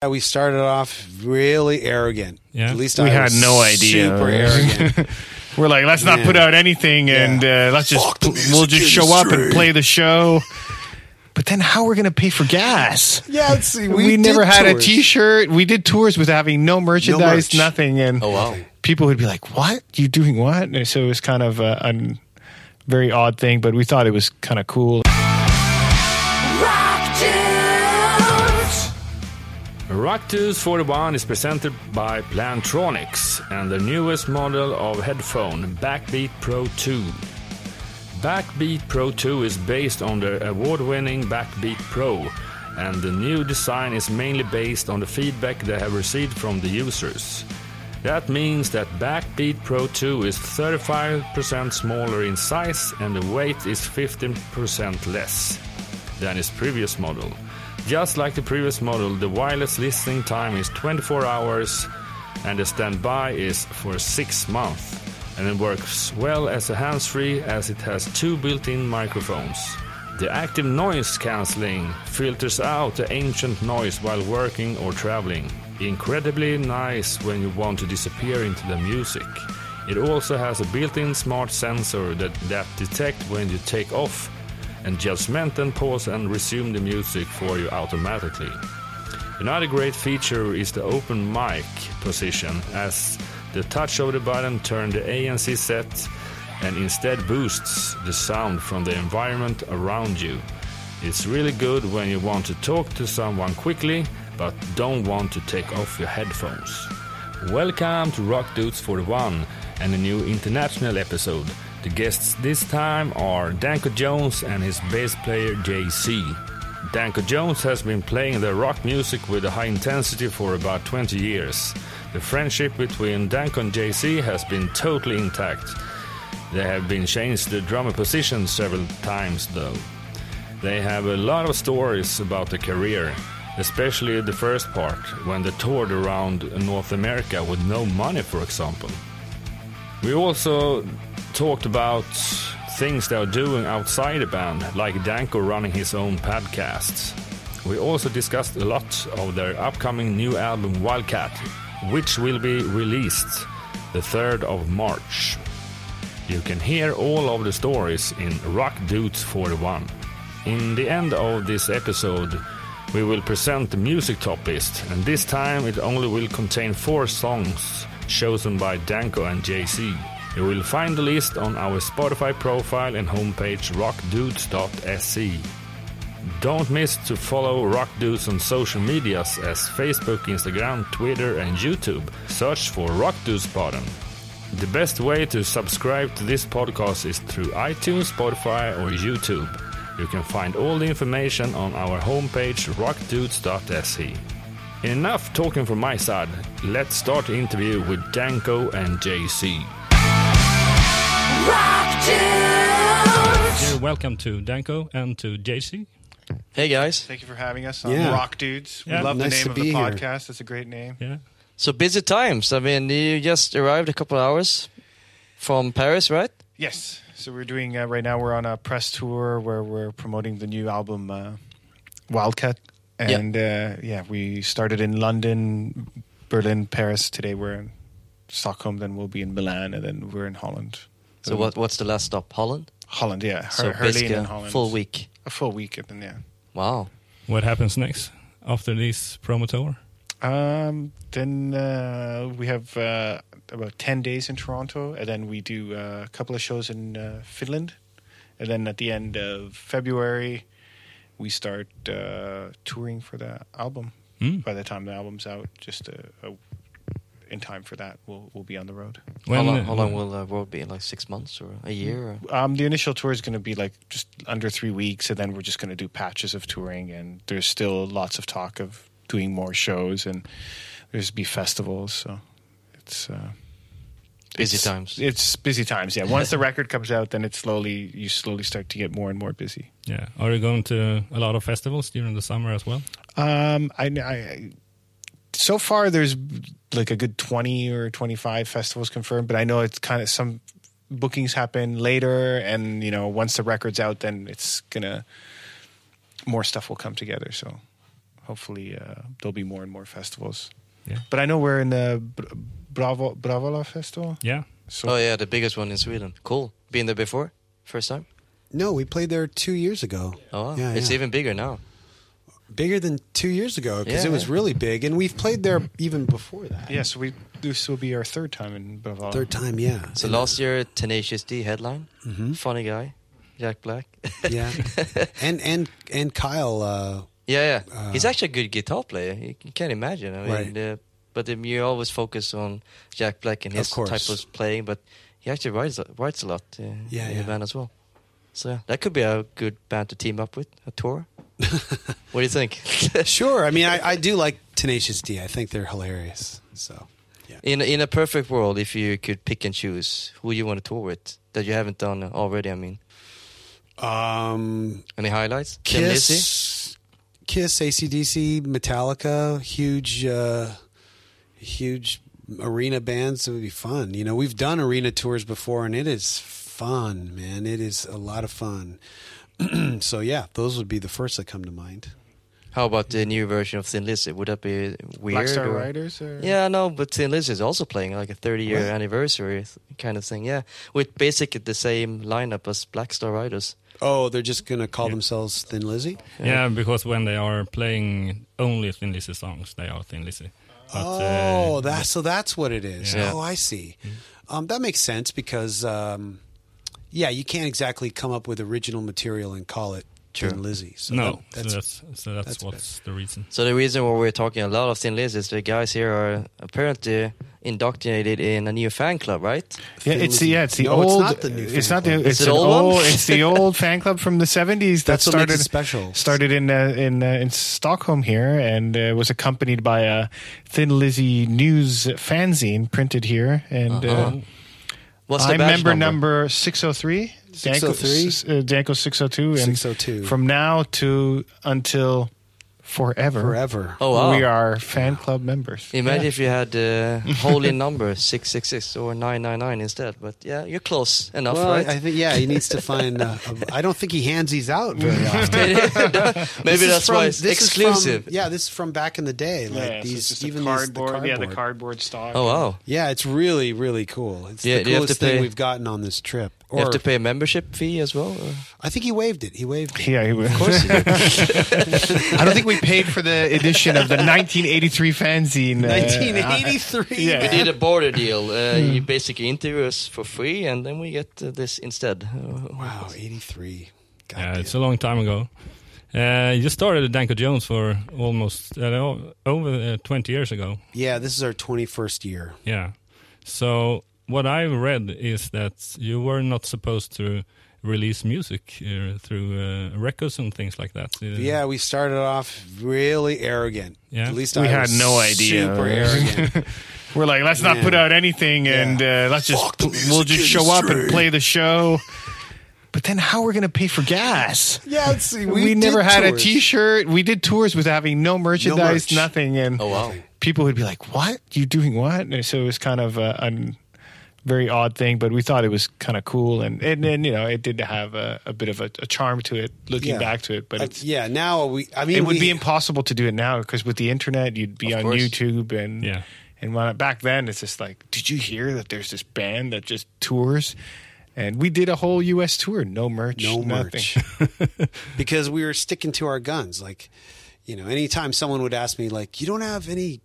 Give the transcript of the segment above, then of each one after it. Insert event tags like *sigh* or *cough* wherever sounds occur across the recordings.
Yeah, we started off really arrogant. Yeah. At least We I had was no idea. Super arrogant. *laughs* We're like, let's not Man. put out anything, Yeah. and uh, let's just the music we'll just show up and play the show. But then, how are we going to pay for gas? yeah, let's see. We, We, never had a tours. T-shirt. We did tours with having no merchandise, merch. nothing, and Oh wow. people would be like, "What? You doing what?" And so it was kind of a, a very odd thing, but we thought it was kind of cool. Rock Dudes 41 is presented by Plantronics and the newest model of headphone, Backbeat Pro 2. Backbeat Pro 2 is based on the award-winning Backbeat Pro, and the new design is mainly based on the feedback they have received from the users. That means that Backbeat Pro 2 is 35% smaller in size and the weight is 15% less than its previous model. Just like the previous model, the wireless listening time is 24 hours and the standby is for 6 months. And it works well as a hands-free as it has two built-in microphones. The active noise cancelling filters out the ambient noise while working or traveling. Incredibly nice when you want to disappear into the music. It also has a built-in smart sensor that, that detects when you take off and judgment and pause and resume the music for you automatically. Another great feature is the open mic position as the touch of the button turns the ANC set and instead boosts the sound from the environment around you. It's really good when you want to talk to someone quickly but don't want to take off your headphones. Welcome to Rock Dudes 41 and a new international episode. The guests this time are Danko Jones and his bass player JC. Danko Jones has been playing the rock music with a high intensity for about 20 years. The friendship between Danko and JC has been totally intact. They have been changed the drummer position several times though. They have a lot of stories about the career, especially the first part when they toured around North America with no money, for example. We also talked about things they are doing outside the band, like Danko running his own podcasts. We also discussed a lot of their upcoming new album Wildcat, which will be released the 3rd of March. You can hear all of the stories in Rock Dudes 41. In the end of this episode, we will present the music top list, and this time it only will contain four songs chosen by Danko and JC. You will find the list on our Spotify profile and homepage rockdudes.se. Don't miss to follow Rock Dudes on social medias as Facebook, Instagram, Twitter, and YouTube. Search for Rock Dudes Podden. The best way to subscribe to this podcast is through iTunes, Spotify, or YouTube. You can find all the information on our homepage rockdudes.se. Enough talking from my side. Let's start the interview with Danko and JC. You're welcome to Danko and to JC. Hey guys. Thank you for having us on Yeah. Rock Dudes. We Yeah. love Nice the name of be the here. podcast. It's a great name. Yeah. So busy times. I mean, you just arrived a couple of hours from Paris, right? Yes. So we're doing uh, right now. We're on a press tour where we're promoting the new album uh, Wildcat, Yeah. and uh, yeah, we started in London, Berlin, Paris. Today we're in Stockholm. Then we'll be in Milan, and then we're in Holland. So what? What's the last stop? Holland. Holland, yeah. So Her- Herlin basically in a Holland. full week. A full week, and then yeah. Wow. What happens next after this promo tour? Um, then uh, we have uh, about 10 days in Toronto, and then we do uh, a couple of shows in uh, Finland. And then at the end of February, we start uh, touring for the album. Hmm. By the time the album's out, just a, a, in time for that, we'll, we'll be on the road. how long, how long will the road be? Like six months or a year? Or? Um, the initial tour is going to be like just under three weeks, and then we're just going to do patches of touring. And there's still lots of talk of doing more shows, and there's be festivals. So it's uh, Busy it's- times. It's busy times. Yeah. Once the *laughs* record comes out, then it slowly you slowly start to get more and more busy. Yeah. Are you going to a lot of festivals during the summer as well? Um, I, I so far there's like a good twenty or twenty five festivals confirmed, but I know it's kind of some bookings happen later, and you know once the record's out, then it's gonna more stuff will come together. So hopefully uh, there'll be more and more festivals. Yeah. But I know we're in the Br- Bravo Bråvalla festival. Yeah. So Oh yeah, the biggest one in Sweden. Cool. Been there before? First time? No, we played there two years ago. Oh, wow. Yeah, it's yeah. even bigger now. Bigger than two years ago because Yeah, it was really big, and we've played there even before that. yes, we this will be our third time in Bråvalla. Third time, yeah. So And- last year, Tenacious D headline. Mhm. Funny guy, Jack Black. *laughs* yeah, and and and Kyle. Uh, Yeah, yeah. Uh, He's actually a good guitar player. You, you can't imagine. I mean, Right. uh, but um, you always focus on Jack Black and his type of playing, but he actually writes writes a lot uh, Yeah, in yeah. the band as well. So yeah, that could be a good band to team up with a tour. *laughs* what do you think? *laughs* sure. I mean, I, I do like Tenacious D. I think they're hilarious. So yeah. in in a perfect world, if you could pick and choose who you want to tour with that you haven't done already, I mean, Um, any highlights? Kiss, Kiss, ACDC, Metallica, huge, uh, huge arena bands. It would be fun. You know, we've done arena tours before, and it is fun, man. It is a lot of fun. *clears throat* so yeah, those would be the first that come to mind. How about the new version of Thin Lizzy? Would that be weird? Black Star or- Riders. Or? Yeah, no, but Thin Lizzy is also playing like a 30 year What? anniversary kind of thing. Yeah, with basically the same lineup as Black Star Riders. Oh, they're just gonna call Yeah. themselves Thin Lizzy. Yeah, because when they are playing only Thin Lizzy songs, they are Thin Lizzy. Oh, that's so that's what it is. Yeah. Oh, I see. Um, that makes sense because um, yeah, you can't exactly come up with original material and call it True. Thin Lizzy. So no, that- so that's so that's, that's what's the reason. So the reason why we're talking a lot of Thin Lizzy is the guys here are apparently indoctrinated in a new fan club, right? Yeah, Thin it's the Lizzy. yeah, it's the No, it's old. not the new It's fan not the. club. It's Is it an old old. It's the *laughs* old fan club from the seventies that That's what makes started it special. started in uh, in uh, in Stockholm here and uh, was accompanied by a Thin Lizzy news fanzine printed here. And uh Uh-huh. What's the I'm badge member number six hundred three. 603? uh, Danko six hundred two. And 602. from now to until forever, forever. Oh wow! we are fan club members. Imagine Yeah. if you had the holy number six six six or nine nine nine instead. But yeah, you're close enough, well, right? I think yeah, he needs to find. Uh, a- I don't think he hands these out very *laughs* often. Maybe This that's from- why it's exclusive. from- yeah, this is from back in the day. Like Yeah, so these, it's just a even cardboard, these, the yeah, the cardboard. cardboard stock. oh wow! Yeah, it's really really cool. It's Yeah, the do you have coolest thing we've gotten on this trip. You have to pay a membership fee as well. or- I think he waived it. He waived it. Yeah, he was. Of course. you do. *laughs* I don't think we paid for the edition of the 1983 fanzine. uh, 1983. yeah. we did a border deal. Uh, You basically interview us for free, and then we get uh, this instead. Uh, Wow, 83. God Yeah, damn. it's a long time ago. Uh, you started at Danko Jones for almost uh, over uh, 20 years ago. yeah, this is our 21st year. Yeah. So what I've read is that you were not supposed to release music uh, through uh, records and things like that. Uh, Yeah, we started off really arrogant. Yeah. At least We I had was no idea. Super *laughs* arrogant. We're like, let's not Man. put out anything, Yeah. and uh, let's just Fuck the we'll just show up and play the show. But then, how we're gonna pay for gas? yeah, let's see. We, We, never had tours. a T-shirt. We did tours with having no merchandise, merch. nothing, and oh wow! people would be like, "What? You doing what?" And so it was kind of a, a very odd thing, but we thought it was kind of cool, and and, and you know, it did have a, a bit of a, a charm to it. Looking Yeah. back to it, but Uh, it's yeah, now we. I mean, it would we, be impossible to do it now because with the internet, you'd be on course. YouTube and Yeah. And when, back then, it's just like, did you hear that there's this band that just tours? And we did a whole U.S. tour, no merch, no nothing. merch *laughs* because we were sticking to our guns. Like, you know, anytime someone would ask me, like, you don't have any,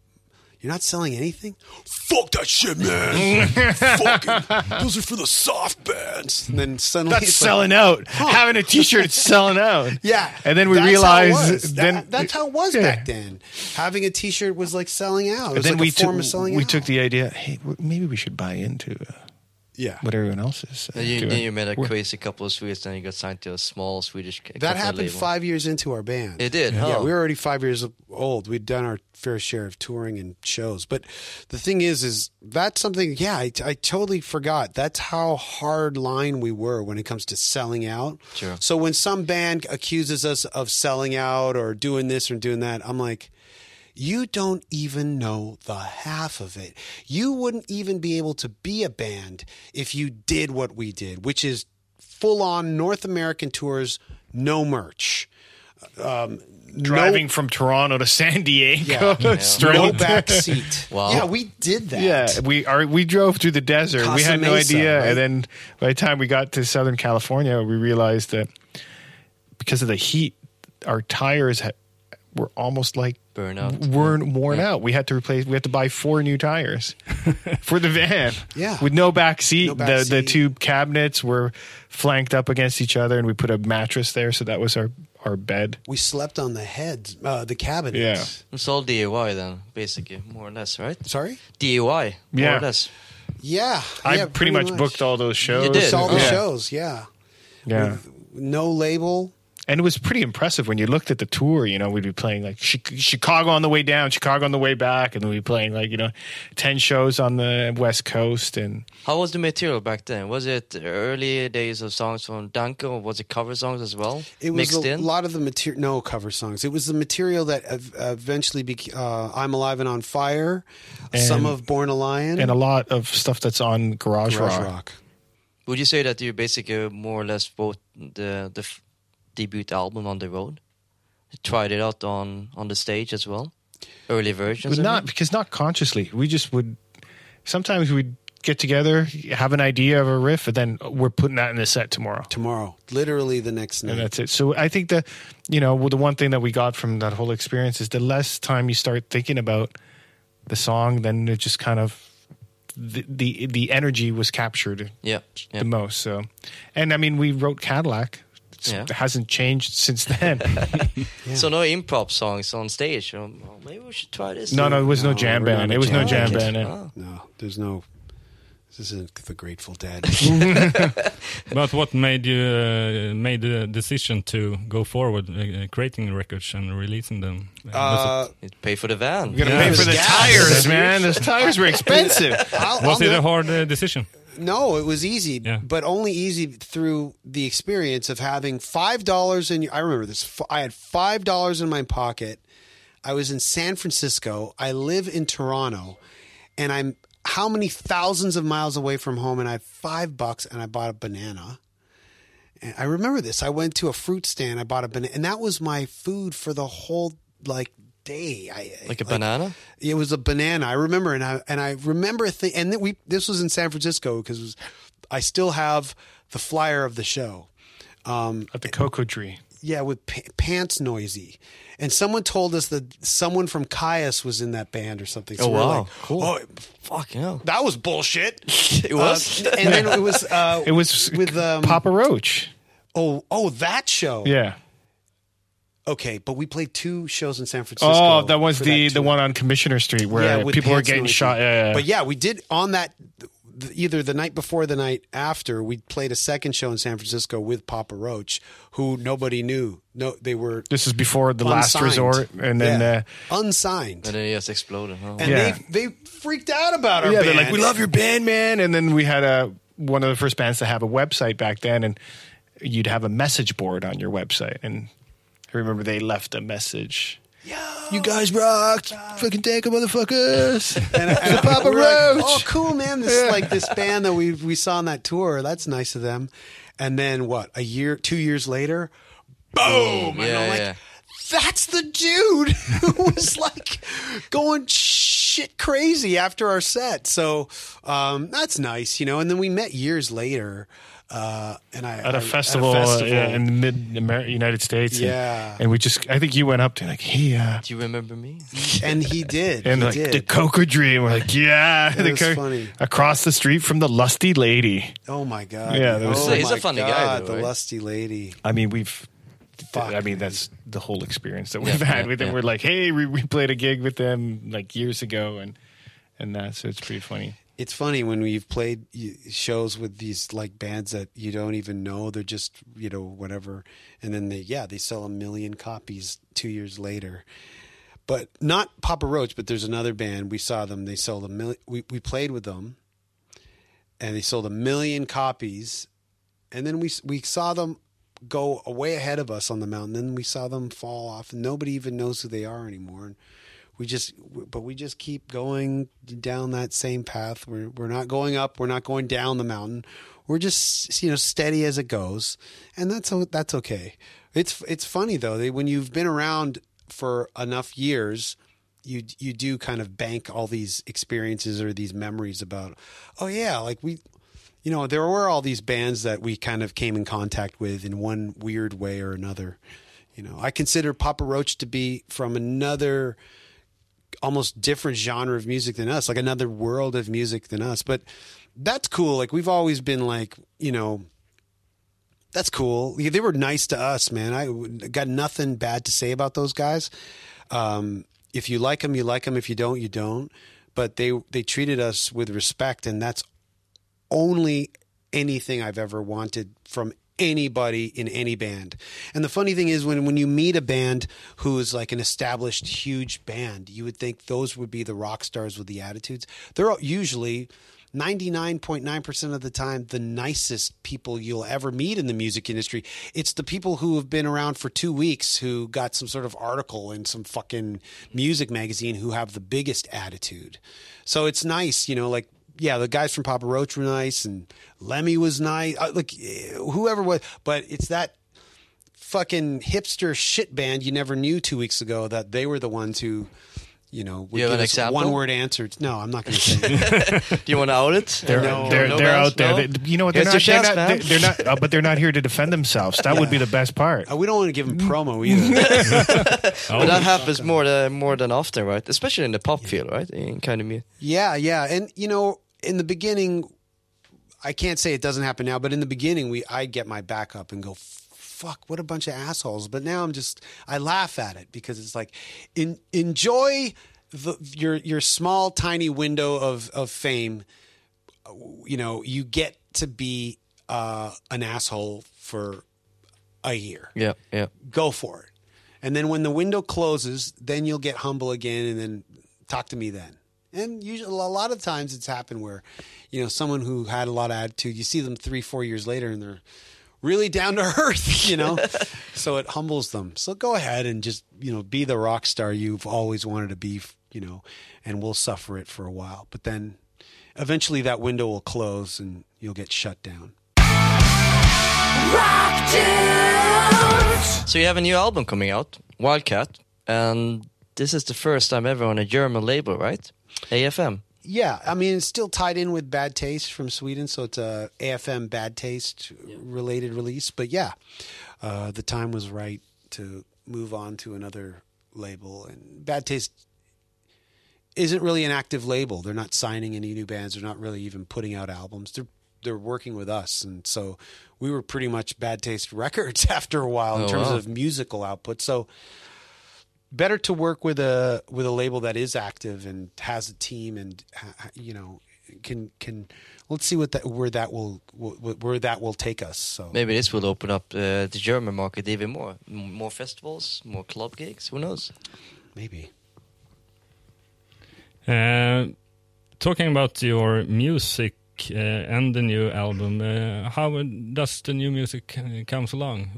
you're not selling anything. Fuck that shit, man. *laughs* Fucking, those are for the soft bands. And then suddenly That's it's like, selling out. Having a T-shirt, selling out. *laughs* Yeah, and then we that's realized then That- that's how it was Yeah. back then. Having a T-shirt was like selling out. It was then like we a form of selling we out. took the idea. Hey, maybe we should buy into uh, yeah. what everyone else is. Uh, Then you, doing. you met a crazy couple of Swedes, then you got signed to a small Swedish. That happened label. five years into our band. It did, Yeah, huh? we were already five years old. We'd done our fair share of touring and shows. But the thing is, is that's something. Yeah, I, I totally forgot. That's how hard line we were when it comes to selling out. Sure. So when some band accuses us of selling out or doing this or doing that, I'm like. You don't even know the half of it. You wouldn't even be able to be a band if you did what we did, which is full on North American tours, no merch. um, Driving no, from Toronto to San Diego, Yeah. *laughs* straight. no back *laughs* seat. Wow. Yeah, we did that. Yeah, we are. We drove through the desert. we Casa had no Mesa, idea, right? and then by the time we got to Southern California, we realized that because of the heat, our tires ha- were almost like Burnout. weren't worn out. We had to replace. We had to buy four new tires *laughs* for the van. Yeah. with no back seat. No back the the two cabinets were flanked up against each other, and we put a mattress there, so that was our our bed. We slept on the heads, uh, the cabinets. Yeah. It's all DIY then, basically, more or less, right? Sorry? DIY, more Yeah. or less. Yeah. I yeah, pretty much, booked all those shows. You did? Saw the yeah. shows, yeah. Yeah. No label. And it was pretty impressive when you looked at the tour. You know, we'd be playing like Chicago on the way down, Chicago on the way back, and then we'd be playing like you know, ten shows on the West Coast. And How was the material back then? Was it early days of songs from Danko, or was it cover songs as well? It was mixed a in. lot of the material, no cover songs. It was the material that ev- eventually became uh, I'm Alive and on Fire, some And- of Born a Lion, and a lot of stuff that's on Garage, Garage Rock. Rock. Would you say that you basically more or less both the the f- debut album on the road? Tried it out on on the stage as well, early versions. But of not it? because not consciously. We just would. Sometimes we'd get together, have an idea of a riff, and then we're putting that in the set tomorrow. Tomorrow, literally the next night. and that's it. So I think that you know well, the one thing that we got from that whole experience is the less time you start thinking about the song, then it just kind of the the, the energy was captured Yeah, yeah. the most. So, and I mean, we wrote Cadillac. It's- Yeah. It hasn't changed since then. *laughs* *laughs* Yeah. So no improv songs on stage. Well, maybe we should try this. no, no, it was no, No, jam band. It was no jam jam band. band. Ah. no, there's no. This isn't the Grateful Dead. *laughs* But what made you uh, made the decision to go forward, uh, creating records and releasing them? Uh, Uh, It pay for the van. You're gonna Yeah. pay for the tires, man. Those tires were expensive. I'll, was I'll it a hard uh, decision? No, it was easy, Yeah. but only easy through the experience of having five dollars in. I remember this. I had five dollars in my pocket. I was in San Francisco. I live in Toronto, and I'm how many thousands of miles away from home, and I have five bucks, and I bought a banana. And I remember this. I went to a fruit stand. I bought a banana, and that was my food for the whole like day. I Like a banana? it was a banana. I remember, and I and I remember th- and then we this was in San Francisco because I still have the flyer of the show. Um, At the Cocodrie. yeah, with pa- pants noisy, and someone told us that someone from Kyuss was in that band or something. So Oh, we're wow. like, Cool. oh, Fucking hell. that was bullshit. *laughs* It was. Uh, and then it was uh, *laughs* It was with um, Papa Roach. Oh, oh, that show. Yeah. Okay, but we played two shows in San Francisco. Oh, that was the that the one on Commissioner Street where with people were getting shot. Yeah, yeah. But yeah, we did on that either the night before or the night after. We played a second show in San Francisco with Papa Roach, who nobody knew. No, they were this is before the last resort, and then Yeah. uh, unsigned, And then it just exploded. Huh? and Yeah. they they freaked out about our yeah, band. they're like, "We love your band, man!" And then we had a one of the first bands to have a website back then, and you'd have a message board on your website, and I remember they left a message. Yo, You guys rock, fucking take motherfuckers. *laughs* And, and Papa we're like, Roach. oh, cool, man! This like this *laughs* band that we we saw on that tour. That's nice of them. And then what? A year, two years later, boom! and Yeah, I'm like, yeah. that's the dude *laughs* who was like going shit crazy after our set. So um, that's nice, you know. And then we met years later, uh, and I at I- a festival, uh, festival. yeah, in the mid Amer- United States. and- Yeah. and, we just, I think you went up to like, hey, uh, Do you remember me? and he did. and he like did. the Coca Dream. We're like, yeah, That the was co- funny. across the street from the Lusty Lady. oh my god! Yeah, there was- oh He's a my funny guy, though, the right? lusty lady. I mean, we've. Fuck. I mean, that's the whole experience that we've Yeah, had yeah, with them. yeah. We're like, hey, we, we played a gig with them like years ago, and and that, so it's pretty funny. It's funny when we've played shows with these like bands that you don't even know. They're just you know whatever, and then they yeah they sell a million copies two years later. But not Papa Roach, but there's another band. We saw them. They sold a million. We we played with them, and they sold a million copies. And then we we saw them go way ahead of us on the mountain. Then we saw them fall off. Nobody even knows who they are anymore. And we just, but we just keep going down that same path. We're we're not going up. We're not going down the mountain. We're just you know steady as it goes, and that's that's okay. It's it's funny though. They, when you've been around for enough years, you you do kind of bank all these experiences or these memories about. Oh yeah, like we, you know, there were all these bands that we kind of came in contact with in one weird way or another. You know, I consider Papa Roach to be from another almost different genre of music than us, like another world of music than us. But that's cool. Like we've always been like, you know, that's cool. They were nice to us, man. I got nothing bad to say about those guys. Um, if you like them, you like them. If you don't, you don't. But they they treated us with respect, and that's only anything I've ever wanted from anybody in any band. And the funny thing is when when you meet a band who is like an established huge band, you would think those would be the rock stars with the attitudes. They're usually 99.9% of the time the nicest people you'll ever meet in the music industry. It's the people who have been around for 2 weeks who got some sort of article in some fucking music magazine who have the biggest attitude. So it's nice, you know, like yeah, the guys from Papa Roach were nice, and Lemmy was nice. Uh, like whoever was, but it's that fucking hipster shit band you never knew two weeks ago that they were the ones who, you know, would You have give an us one word answers. No, I'm not going *laughs* to say. Do you want to out it? They're, No. they're, No they're out there. No? They- you know what? They're Here's not, they're, chance, not, they're, they're not uh, but they're not here to defend themselves. That would be the best part. Uh, we don't want to give them promo either. *laughs* *laughs* But that happens more than more than often, right? Especially in the pop field, right? In kind of music. Yeah, yeah, and you know, in the beginning, I can't say it doesn't happen now, but in the beginning, we I get my back up and go, "Fuck, what a bunch of assholes!" But now I'm just I laugh at it because it's like, in, enjoy the, your your small tiny window of of fame. You know, you get to be uh, an asshole for a year Yeah, yeah. go for it. And then when the window closes, then you'll get humble again and then talk to me then. And usually, a lot of times it's happened where, you know, someone who had a lot of attitude, you see them three, four years later and they're really down to *laughs* earth, you know? *laughs* so it humbles them. So go ahead and just, you know, be the rock star you've always wanted to be, you know, and we'll suffer it for a while. But then eventually that window will close and you'll get shut down. So you have a new album coming out, Wildcat, and this is the first time ever on a German label, right? AFM. Yeah, I mean it's still tied in with Bad Taste from Sweden, so it's a AFM Bad Taste related release. But yeah, uh, the time was right to move on to another label, and Bad Taste isn't really an active label. They're not signing any new bands. They're not really even putting out albums. They're they're working with us, and so we were pretty much Bad Taste Records *laughs* after a while in Oh, terms wow. of musical output. So better to work with a with a label that is active and has a team and you know can can let's see what that where that will where that will take us so Maybe this will open up uh, the German market even more. More festivals, more club gigs. Who knows? maybe Uh, talking about your music and the new album, uh, how does the new music uh, comes along?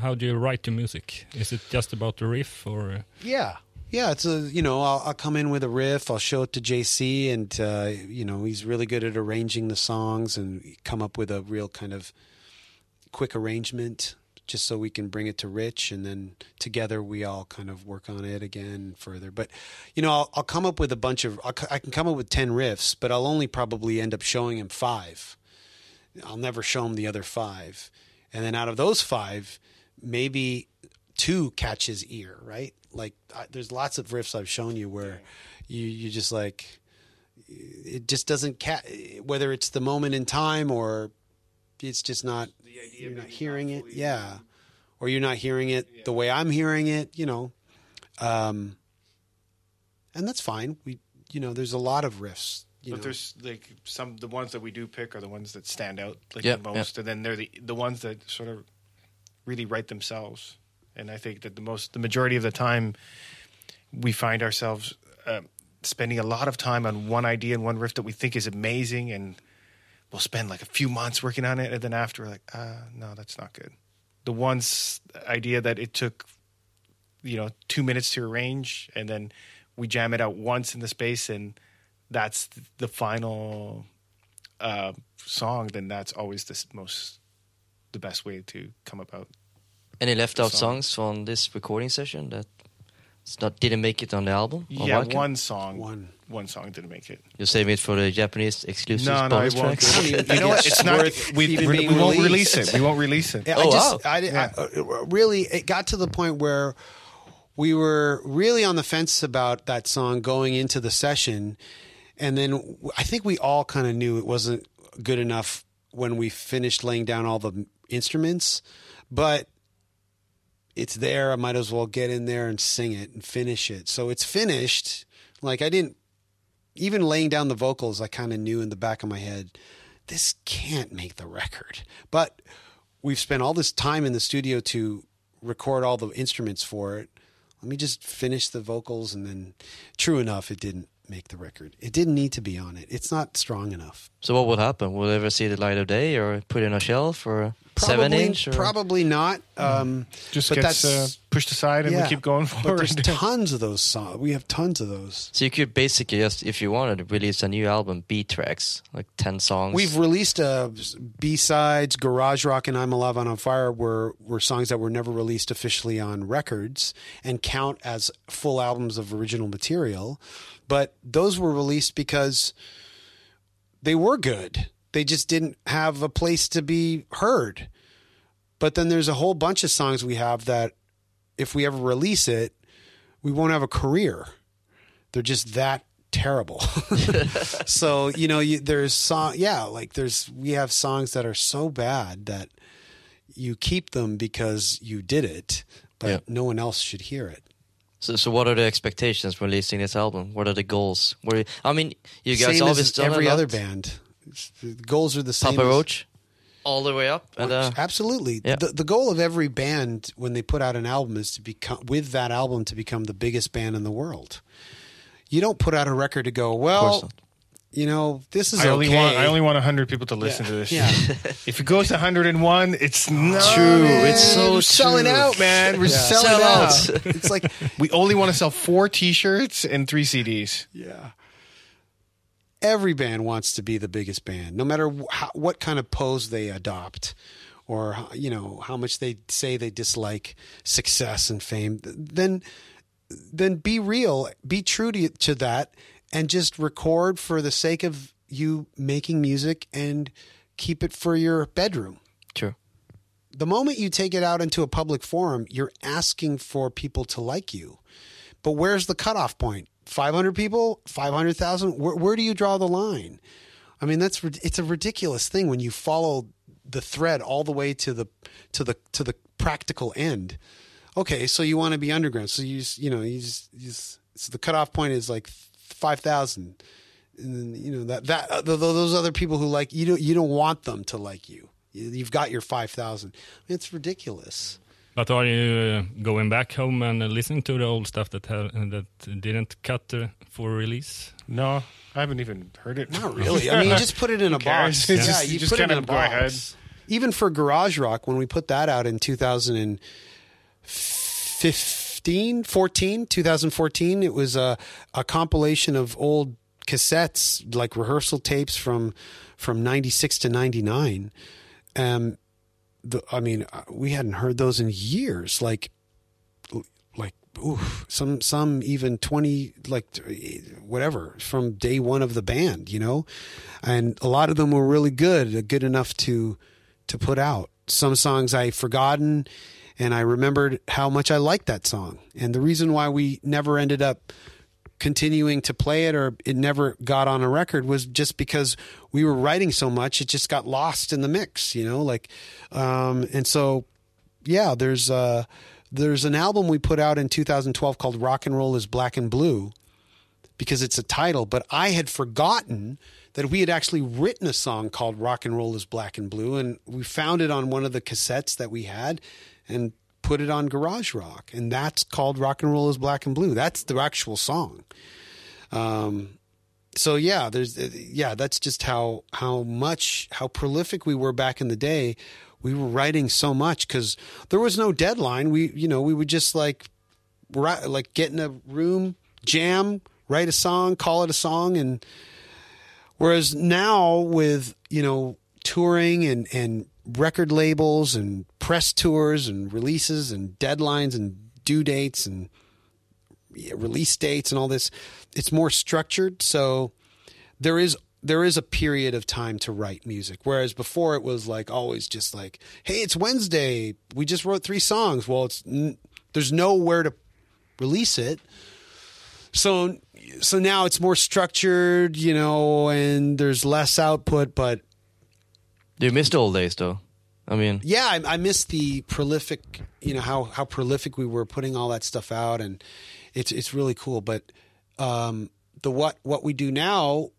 How do you write the music? Is it just about the riff, or yeah yeah it's a you know I'll, I'll come in with a riff I'll show it to JC and uh, you know he's really good at arranging the songs and come up with a real kind of quick arrangement just so we can bring it to Rich and then together we all kind of work on it again further. But you know, I'll, I'll come up with a bunch of I'll, I can come up with 10 riffs, but I'll only probably end up showing him 5. I'll never show him the other 5. And then out of those 5, maybe two catch his ear, right? Like I, there's lots of riffs I've shown you where you you just like it just doesn't cat whether it's the moment in time or it's just not you're not hearing it. yeah. Or you're not hearing it the way i'm hearing it you know. Um and that's fine. We you know there's a lot of riffs you but know. there's like some the ones that we do pick are the ones that stand out like Yeah, the most, and then they're the the ones that sort of really write themselves. And I think that the most the majority of the time we find ourselves uh, spending a lot of time on one idea and one riff that we think is amazing, and we'll spend like a few months working on it, and then after we're like, uh, no, that's not good. The one's idea that it took you know two minutes to arrange and then we jam it out once in the space and that's the final uh, song then that's always the most the best way to come about Any left out Song. songs from this recording session that it's not didn't make it on the album? on Yeah, Wildcat? one song. One. One song didn't make it. You're saving it for the Japanese exclusive No, no, bonus it won't. tracks? I *laughs* You know what? it's It's not. worth We, even we, being won't release it. We won't release it. Yeah, Oh, I just, wow. I, I, uh, really, it got to the point where we were really on the fence about that song going into the session, and then I think we all kind of knew it wasn't good enough when we finished laying down all the instruments, but it's there. I might as well get in there and sing it and finish it. So it's finished. Like I didn't even laying down the vocals, I kind of knew in the back of my head, this can't make the record. But we've spent all this time in the studio to record all the instruments for it. Let me just finish the vocals, and then, true enough, it didn't make the record. It didn't need to be on it. It's not strong enough. So what will happen? Will it ever see the light of day, or put in a shelf, or a seven Probably- inch? Or? Probably not. Um, Just but gets uh, pushed aside, and yeah. we keep going But forward. there's *laughs* tons of those songs. We have tons of those. So you could basically just, if you wanted, release a new album, B tracks, like ten songs. We've released uh, B sides, Garage Rock, and I'm Alive and on Fire were were songs that were never released officially on records and count as full albums of original material. But those were released because they were good. They just didn't have a place to be heard. But then there's a whole bunch of songs we have that if we ever release it, we won't have a career. They're just that terrible. *laughs* so you know, you, there's song, yeah, like there's we have songs that are so bad that you keep them because you did it, but Yeah. no one else should hear it. So, so what are the expectations for releasing this album? What are the goals? What are, I mean, you guys Same always as done every a lot. other band. The goals are the same. Papa as- Roach, all the way up, and uh, Absolutely. Yeah. The, the goal of every band when they put out an album is to become, with that album, to become the biggest band in the world. You don't put out a record to go, course well, not. You know, this is I only okay. want I only want hundred people to listen Yeah. to this. Yeah. *laughs* If it goes to 101, it's not True. It's so We're selling true. out, man. We're Yeah. selling Sell out. out. it's like, We only want to sell four T-shirts and three CDs. yeah. Every band wants to be the biggest band, no matter how, what kind of pose they adopt, or you know how much they say they dislike success and fame. Then, then be real, be true to to that, and just record for the sake of you making music and keep it for your bedroom. True. the moment you take it out into a public forum, you're asking for people to like you. But where's the cutoff point? 500 people? 500,000? Where, where do you draw the line? I mean, that's it's a ridiculous thing when you follow the thread all the way to the to the to the practical end. Okay, so you want to be underground, so you just, you know you just, you just so the cutoff point is like 5,000. And then, you know that that uh, th- th- those other people who like you don't you don't want them to like you. You- You've got your 5,000. It's ridiculous. But are you uh, going back home and uh, listening to the old stuff that ha- that didn't cut uh, for release? No, I haven't even heard it. Not really. I mean, you just put it in a *laughs* cares? box. *laughs* It's Yeah, just- you you just put it kind in a of go ahead. box. Even for Garage Rock, when we put that out in 2015, 14, 2014, it was a, a compilation of old cassettes, like rehearsal tapes from from 96 to 99. Um, the, I mean, uh, we hadn't heard those in years. Like, like oof, some some even 20 like whatever from day one of the band you know and a lot of them were really good good enough to to put out some songs i forgotten and i remembered how much i liked that song. And the reason why we never ended up continuing to play it or it never got on a record was just because we were writing so much it just got lost in the mix you know like um and so yeah, there's uh there's an album we put out in 2012 called Rock and Roll is Black and Blue because it's a title, but I had forgotten that we had actually written a song called Rock and Roll is Black and Blue and we found it on one of the cassettes that we had and put it on Garage Rock and that's called Rock and Roll is Black and Blue. That's the actual song. Um so yeah, there's yeah, that's just how how much how prolific we were back in the day. We were writing so much because there was no deadline. We you know we would just like write, like get in a room, jam, write a song, call it a song, and whereas now with you know touring and and record labels and press tours and releases and deadlines and due dates and release dates and all this. It's more structured, so there is there is a period of time to write music. Whereas before it was like always just like, hey, it's Wednesday. We just wrote three songs. Well, it's there's nowhere to release it. So so now it's more structured, you know, and there's less output, but you miss the old days though? I mean, yeah, I, I miss the prolific, you know, how how prolific we were putting all that stuff out, and it's it's really cool. But um, the what what we do now,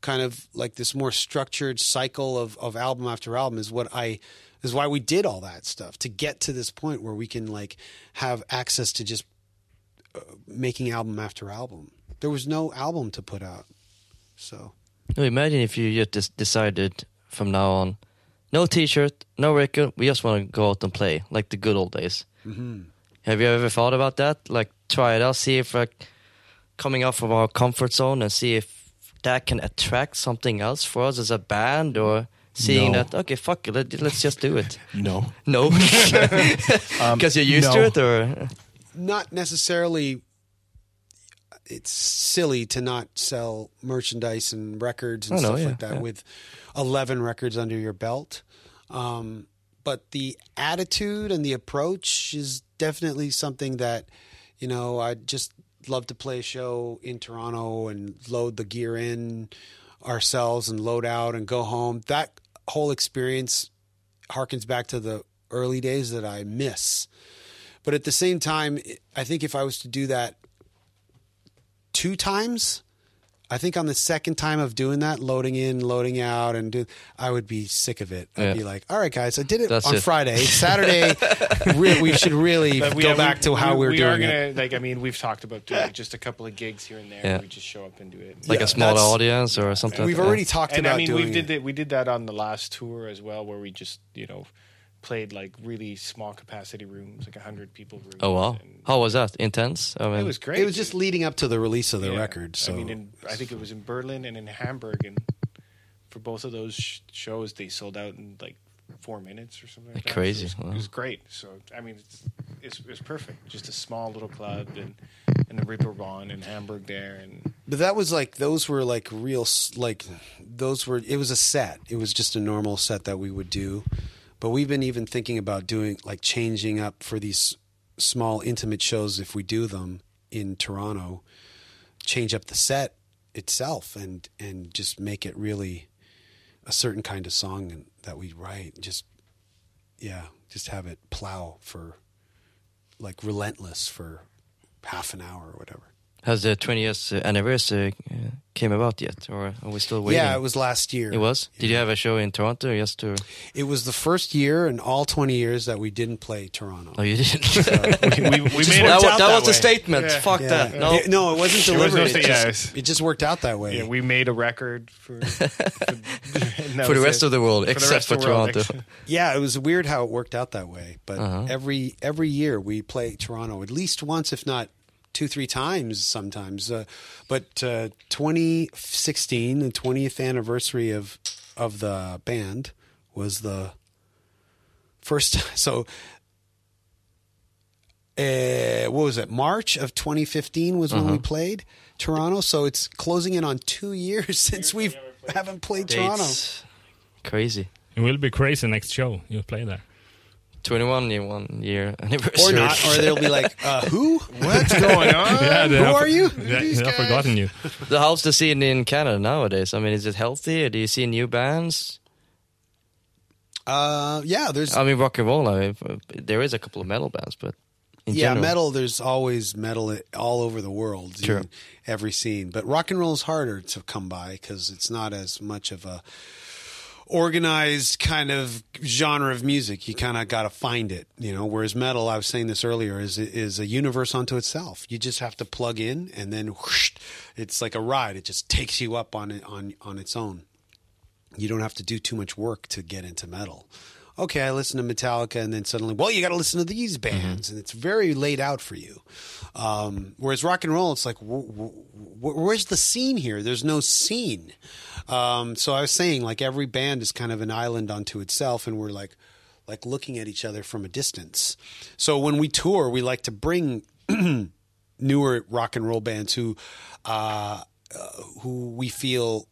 kind of like this more structured cycle of of album after album, is what I is why we did all that stuff to get to this point where we can like have access to just uh, making album after album. There was no album to put out, so no, imagine if you just decided from now on, no T-shirt, no record. We just want to go out and play like the good old days. mm-hmm. Have you ever thought about that? Like, try it out, see if like coming out from our comfort zone and see if that can attract something else for us as a band, or seeing No. that okay, fuck it, let, let's just do it. *laughs* No. No, *laughs* *laughs* because you're used to it, or not necessarily it's silly to not sell merchandise and records and Oh, no, stuff yeah, like that yeah. with 11 records under your belt. Um, but the attitude and the approach is definitely something that you know i just love to play a show in toronto and load the gear in ourselves and load out and go home. That whole experience harkens back to the early days that i miss. But at the same time, I think if I was to do that two times, I think on the second time of doing that, loading in, loading out, and do, I would be sick of it. I'd Yeah. be like, "All right, guys, I did it That's on it. Friday, Saturday. *laughs* re- we should really we- go we- back to how we, we, are we doing are gonna it." like. I mean, we've talked about doing just a couple of gigs here and there. Yeah. We just show up and do it. like Yeah, a smaller that's- audience or something. We've already talked and about I mean, doing we did it. that. We did that on the last tour as well, where we just you know played like really small capacity rooms, like hundred people rooms. Oh wow, and how was that? Intense. I mean, it was great. It was just leading up to the release of the Yeah. record. So I mean, in, I think it was in Berlin and in Hamburg, and for both of those sh- shows, they sold out in like four minutes or something. Like that. So Crazy, it, was, wow. it was great. So I mean, it's, it's, it was perfect. Just a small little club and and the Reeperbahn in Hamburg there, and But that was like those were like real like those were it was a set. It was just a normal set that we would do. But we've been even thinking about doing like changing up for these small intimate shows if we do them in Toronto, change up the set itself and and just make it really a certain kind of song that we write. Just yeah, just have it plow for like relentless for half an hour or whatever. Has the 20 years uh, anniversary uh, came about yet, or are we still waiting? Yeah, it was last year. It was. Did you have a show in Toronto? Yes, to. It was the first year in all 20 years that we didn't play Toronto. Oh, you didn't. *laughs* *laughs* we, we, we made worked that was, out that that was a statement. Yeah. Fuck Yeah. that. No. It- no, it wasn't There was no it, just, it just worked out that way. Yeah, we made a record for *laughs* for, For the rest of the world, For except rest for of world, Toronto. Yeah, it was weird how it worked out that way. But Uh-huh. every every year we play Toronto at least once, if not two, three times sometimes. Uh, but uh, 2016, the 20th anniversary of of the band was the first. *laughs* So, uh, what was it? March of 2015 was when Uh-huh. we played Toronto. So it's closing in on two years *laughs* since we haven't played Toronto. Crazy. It will be crazy next show you play there. 21 year, one year *laughs* anniversary. or not, or they'll be like, uh, "Who? *laughs* What's going on? *laughs* Yeah, they Who have- are you? Yeah, These they have guys? forgotten you. The how's the scene in Canada nowadays? I mean, is it healthy? Or Do you see new bands? Uh, yeah, there's I mean, rock and roll. I mean, there is a couple of metal bands, but in yeah general, metal. There's always metal all over the world, Sure. every scene. But rock and roll is harder to come by because it's not as much of a organized kind of genre of music. You kind of got to find it, you know. Whereas metal, I was saying this earlier, is is a universe unto itself. You just have to plug in, and then whoosh, it's like a ride. It just takes you up on it on on its own. You don't have to do too much work to get into metal. Okay, I listen to Metallica, and then suddenly, well, you got to listen to these bands, and it's very laid out for you. Um, whereas rock and roll, it's like, wh- wh- wh- where's the scene here? There's no scene. Um, so I was saying, like every band is kind of an island unto itself, and we're like, like looking at each other from a distance. So when we tour, we like to bring *clears throat* newer rock and roll bands who, uh, uh, who we feel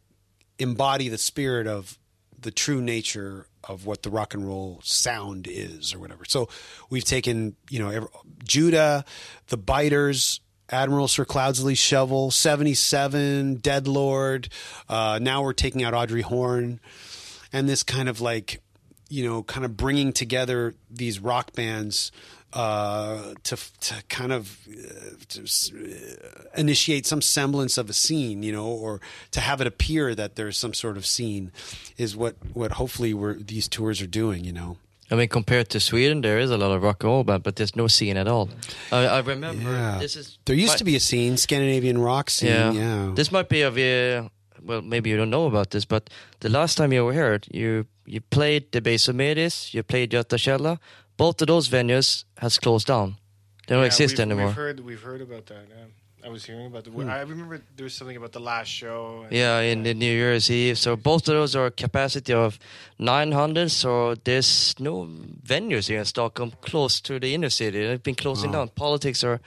embody the spirit of the true nature of what the rock and roll sound is or whatever. So we've taken, you know, Judah, the Biters, Admiral Sir Cloudsley Shovel, 77, Dead Lord. Uh, now we're taking out Audrey Horne and this kind of like, you know, kind of bringing together these rock bands uh, to to kind of uh, to uh, initiate some semblance of a scene, you know, or to have it appear that there's some sort of scene, is what what hopefully we're these tours are doing, you know. I mean, compared to Sweden, there is a lot of rock and roll band, but there's no scene at all. I, I remember Yeah. this is There used my- to be a scene, Scandinavian rock scene. Yeah. Yeah, This might be of a well, maybe you don't know about this, but the last time you were here, you you played Debaser Medis, you played Göta Both of those venues has closed down. They don't Yeah, exist we've, anymore. We've heard, we've heard about that. Yeah. I was hearing about the. I remember there was something about the last show. and- Yeah, in the New Year's Eve. So both of those are capacity of 900. So there's no venues here in Stockholm close to the inner city. They've been closing Wow. down. Politics are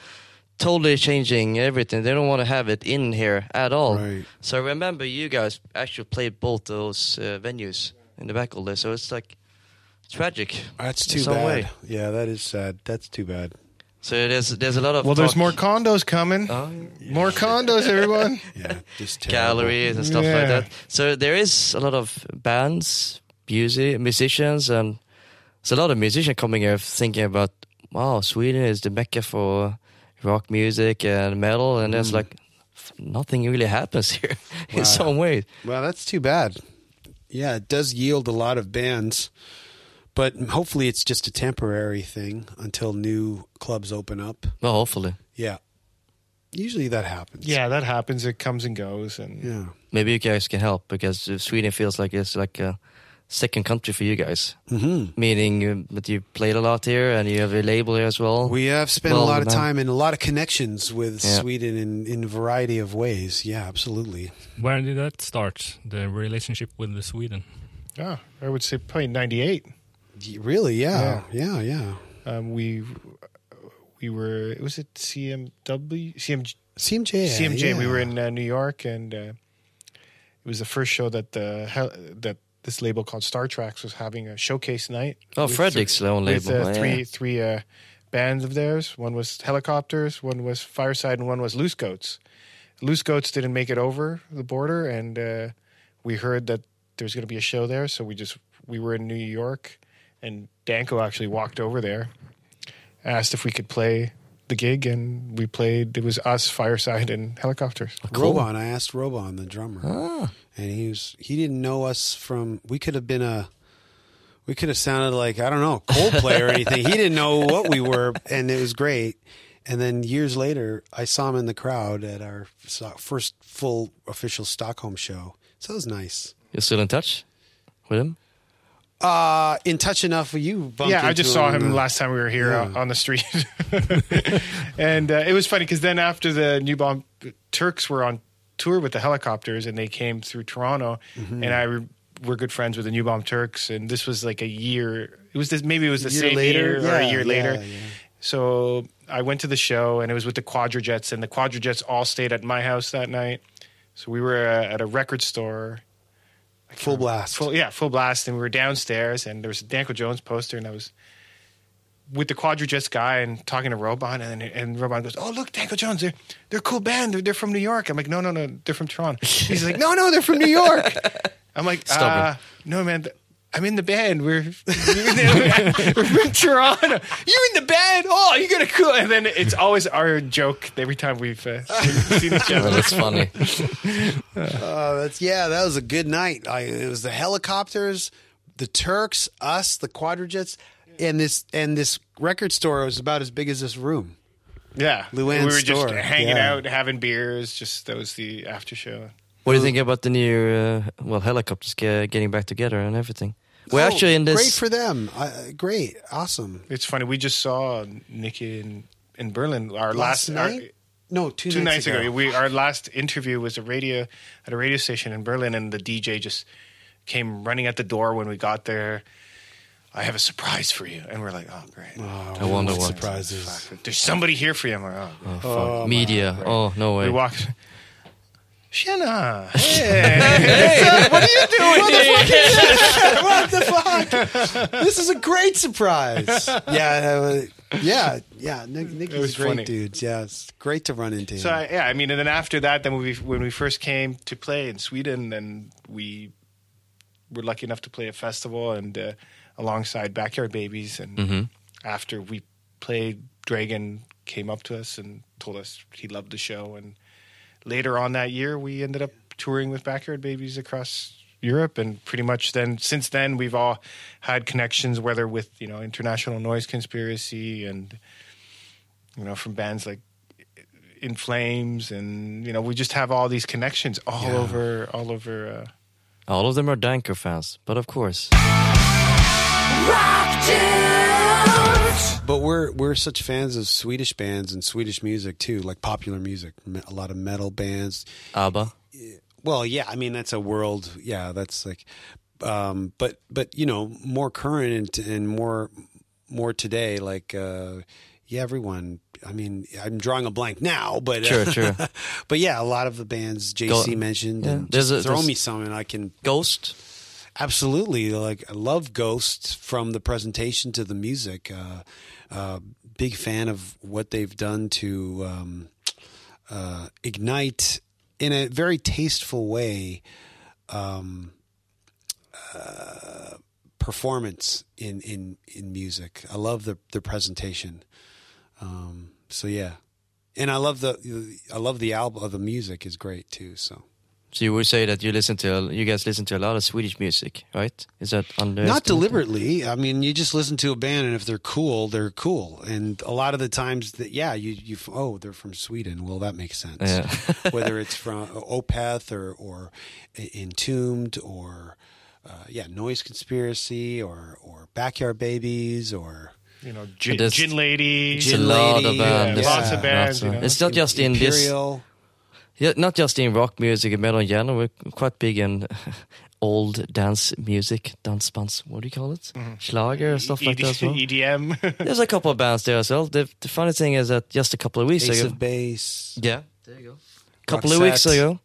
totally changing everything. They don't want to have it in here at all. Right. So remember you guys actually played both those uh, venues in the back all day. So it's like tragic. that's too bad. way. Yeah, that is sad. That's too bad. So there's there's a lot of Well, there's more condos coming. Oh, More condos, everyone. *laughs* Yeah, just terrible. galleries and stuff like that. So there is a lot of bands, music, musicians, and there's a lot of musicians coming here thinking about, wow, Sweden is the mecca for rock music and metal, and there's Mm. like nothing really happens *laughs* here Wow. in some way. Well, that's too bad. Yeah, it does yield a lot of bands, but hopefully it's just a temporary thing until new clubs open up. Well, hopefully, Yeah. Usually that happens. Yeah, that happens. It comes and goes, and Yeah. maybe you guys can help because uh, Sweden feels like it's like a second country for you guys. hmm Meaning uh, that you played a lot here and you have a label here as well. We have spent Well, a lot of time and a lot of connections with Yeah. Sweden in, in a variety of ways. Yeah, absolutely. Where did that start? The relationship with the Sweden. yeah, I would say probably '98. Y- Really? Yeah. Yeah, yeah. Um, we we were. It was it CMW? CMG, CMJ. CMJ. We were in uh, New York, and uh, it was the first show that the hel- that this label called Star Tracks was having a showcase night. oh, with Fredrik's own with label. uh, Oh, three yeah. three uh, bands of theirs. One was Hellacopters, one was Fireside, and one was Loose Goats. Loose Goats didn't make it over the border, and uh, we heard that there was going to be a show there, so we just we were in New York, and Danko actually walked over there, asked if we could play the gig, and we played. It was us, Fireside, and Hellacopters. Cool. Robon. I asked Robon, the drummer, Ah. and he was he didn't know us from. We could have been a. We could have sounded like I don't know Coldplay or *laughs* anything. He didn't know what we were, and it was great. And then years later, I saw him in the crowd at our first full official Stockholm show. So it was nice. You're still in touch with him? Uh, in touch enough with you. yeah, I just saw him the- last time we were here Yeah. uh, on the street, *laughs* and uh, it was funny because then after the New Bomb Turks were on tour with the Hellacopters, and they came through Toronto, Mm-hmm. and I re- were good friends with the New Bomb Turks, and this was like a year. It was this maybe it was the year same later? year or a Yeah, year later. yeah, yeah. So I went to the show, and it was with the Quadrajets, and the Quadrajets all stayed at my house that night. So we were uh, at a record store. Full blast. Full, yeah, full blast. And we were downstairs, and there was a Danko Jones poster, and I was with the Quadrajets guy and talking to Robon, and and Robon goes, "Oh, look, Danko Jones, they're they're a cool band. They're, they're from New York." I'm like, "No, no, no, they're from Toronto." He's like, "No, no, they're from New York." *laughs* I'm like, uh, "No, man." th- I'm in the band. We're, *laughs* we're from Toronto. You're in the band. Oh, you got a cool. And then it's always our joke every time we've uh, seen, seen each *laughs* other. that's funny. Uh, *laughs* that's yeah, that was a good night. I, it was the Hellacopters, the Turks, us, the Quadrajets, and this and this record store was about as big as this room. Yeah, Luann's we were just store. hanging Yeah. out, having beers. Just that was the after show. What do you think about the new, uh, well, Hellacopters ge- getting back together and everything? We're Oh, actually in this. Great for them. Uh, great, awesome. It's funny. We just saw Nicke in in Berlin. Our Last, last, our- night? no, two, two nights ago. ago. We our last interview was a radio at a radio station in Berlin, and the DJ just came running at the door when we got there. I have a surprise for you, and we're like, oh great, I wonder what. surprises. there's somebody here for you. I'm like, oh, Oh, fuck. Oh, Media. God. Oh no way. we walk. Shanna, *laughs* hey, what are you doing? here? *laughs* what the fuck? this is a great surprise. Yeah, uh, yeah, yeah. Nick, Nick It was is great funny. dudes. Yeah, it's great to run into. So him. I, yeah, I mean, and then after that, then we when we first came to play in Sweden, and we were lucky enough to play a festival and uh, alongside Backyard Babies, and hmm after we played, Dregen came up to us and told us he loved the show, and later on that year, we ended up touring with Backyard Babies across Europe, and pretty much then since then we've all had connections, whether with you know International Noise Conspiracy and you know from bands like In Flames, and you know we just have all these connections all Yeah. over all over. Uh, All of them are Danko fans, but of course. But we're we're such fans of Swedish bands and Swedish music too, like popular music. A lot of metal bands. ABBA. Well, yeah, I mean that's a world. Yeah, that's like, um, but but you know more current and, and more more today. Like, uh, yeah, everyone. I mean, I'm drawing a blank now, but Sure, sure. *laughs* but yeah, a lot of the bands JC Go- mentioned. Yeah, and there's a- throw there's- me some, and I can Ghost. Absolutely, like I love Ghosts from the presentation to the music. Uh, uh, big fan of what they've done to um, uh, ignite in a very tasteful way um, uh, performance in, in in music. I love the the presentation. Um, so yeah, and I love the I love the album. The music is great too. So. So you would say that you listen to, you guys listen to a lot of Swedish music, right? Is that under? Not deliberately. I mean, you just listen to a band, and if they're cool, they're cool. And a lot of the times, that yeah, you you oh, they're from Sweden. Well, that makes sense. Yeah. *laughs* Whether it's *laughs* from Opeth or or Entombed or uh, yeah, Noise Conspiracy or or Backyard Babies or you know, Gin, Gin Lady, It's a Gin lot of Lady, bands. yeah. lots of bands. Lots of- you know. It's not just in this, Imperial. Yeah, not just in rock music and metal in general. We're quite big in *laughs* old dance music, dance bands, What do you call it? Schlager and stuff like that as well. EDM. *laughs* There's a couple of bands there as well. The, the funny thing is that just a couple of weeks Ace ago, of Base. yeah, there you go. A couple of weeks ago,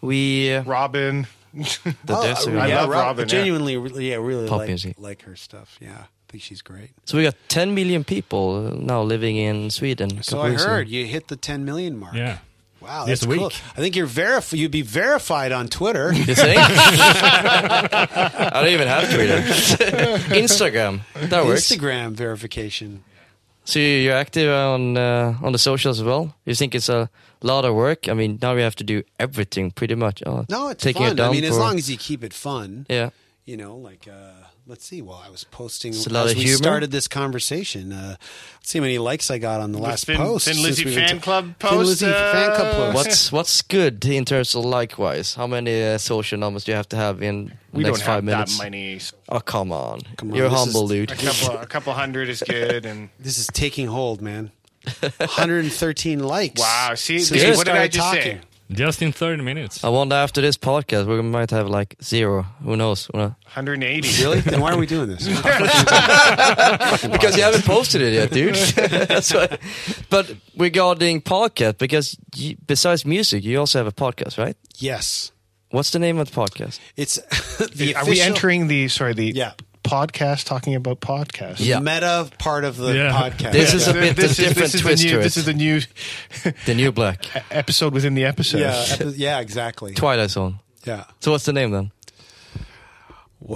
we uh, Robyn. the Oh, there's a- I yeah, love Rob- Robyn, yeah. Genuinely, really, yeah, really Pop like, music. like her stuff. Yeah, I think she's great. so we got 10 million people uh, now living in Sweden. So I weeks ago. heard you hit the 10 million mark. Yeah. Wow, This that's cool. week. I think you're verified. You'd be verified on Twitter. *laughs* You think? *laughs* I don't even have Twitter. *laughs* Instagram. That works. Instagram verification. So you're active on uh, on the socials as well. You think it's a lot of work? I mean, now we have to do everything pretty much. Oh, No, it's taking fun. it down I mean, as long as you keep it fun, yeah. you know, like uh, let's see. Well, I was posting It's a lot as of we humor. started this conversation. Uh, let's see how many likes I got on the last Thin, post. Thin since Lizzy we've been fan ta- club Thin post. Lizzy fan club uh, post. What's *laughs* what's good in terms of likewise? How many uh, social numbers do you have to have in the We don't next have five minutes? that many. Oh come on, Come on, you're this humble, is- dude. A couple, a couple hundred is good, and *laughs* This is taking hold, man. *laughs* 113 likes. Wow, see, Since what did I started just say? Talking. Just in 30 minutes. I wonder after this podcast we might have like zero. Who knows? 180. Really? then why are we doing this? *laughs* *laughs* because you haven't posted it yet, dude. *laughs* That's why. But regarding podcast, because you, besides music, you also have a podcast, right? yes. What's the name of the podcast? It's the Are we entering the sorry the Yeah. Podcast talking about podcasts? Yeah. meta part of the Yeah. podcast. This is a bit this, the is, different this is the twist new, to it. This is the new *laughs* The New Black, episode within the episode. yeah, *laughs* epi- yeah, exactly. Twilight Zone. Yeah. So what's the name then?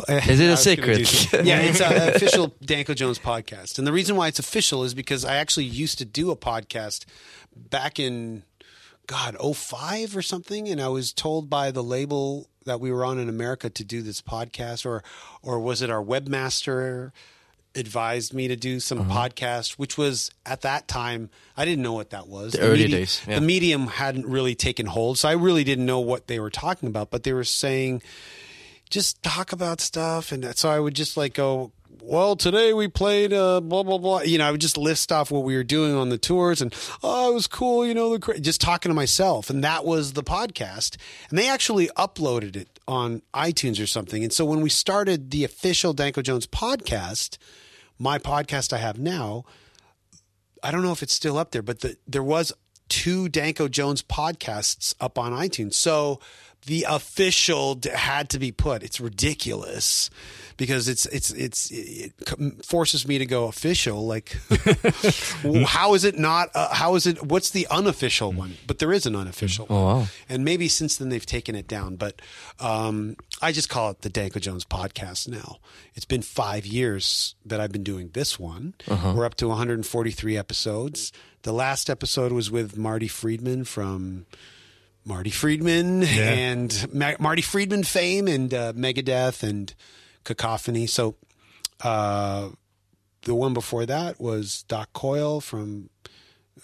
Is eh, it a secret? yeah, it's an *laughs* official Danko Jones podcast. And the reason why it's official is because I actually used to do a podcast back in, God, 05 or something. And I was told by the label that we were on in America to do this podcast, or, or was it our webmaster advised me to do some Uh-huh. podcast, which was at that time, I didn't know what that was. The early medi- days, yeah. The medium hadn't really taken hold. So I really didn't know what they were talking about, but they were saying, just talk about stuff. And so I would just like go, well, today we played uh, blah blah blah. You know, I would just list off what we were doing on the tours, and oh, it was cool. You know, the cra-, just talking to myself, and that was the podcast. And they actually uploaded it on iTunes or something. And so when we started the official Danko Jones podcast, my podcast I have now, I don't know if it's still up there, but the, there was two Danko Jones podcasts up on iTunes. So the official had to be put. It's ridiculous because it's it's it's it forces me to go official. Like, *laughs* how is it not? Uh, how is it? What's the unofficial one? But there is an unofficial. Oh, one. wow. And maybe since then they've taken it down. But um, I just call it the Danko Jones podcast now. It's been five years that I've been doing this one. We're up to 143 episodes. The last episode was with Marty Friedman from Marty Friedman and Ma- Marty Friedman fame and uh, Megadeth and Cacophony. So uh, the one before that was Doc Coyle from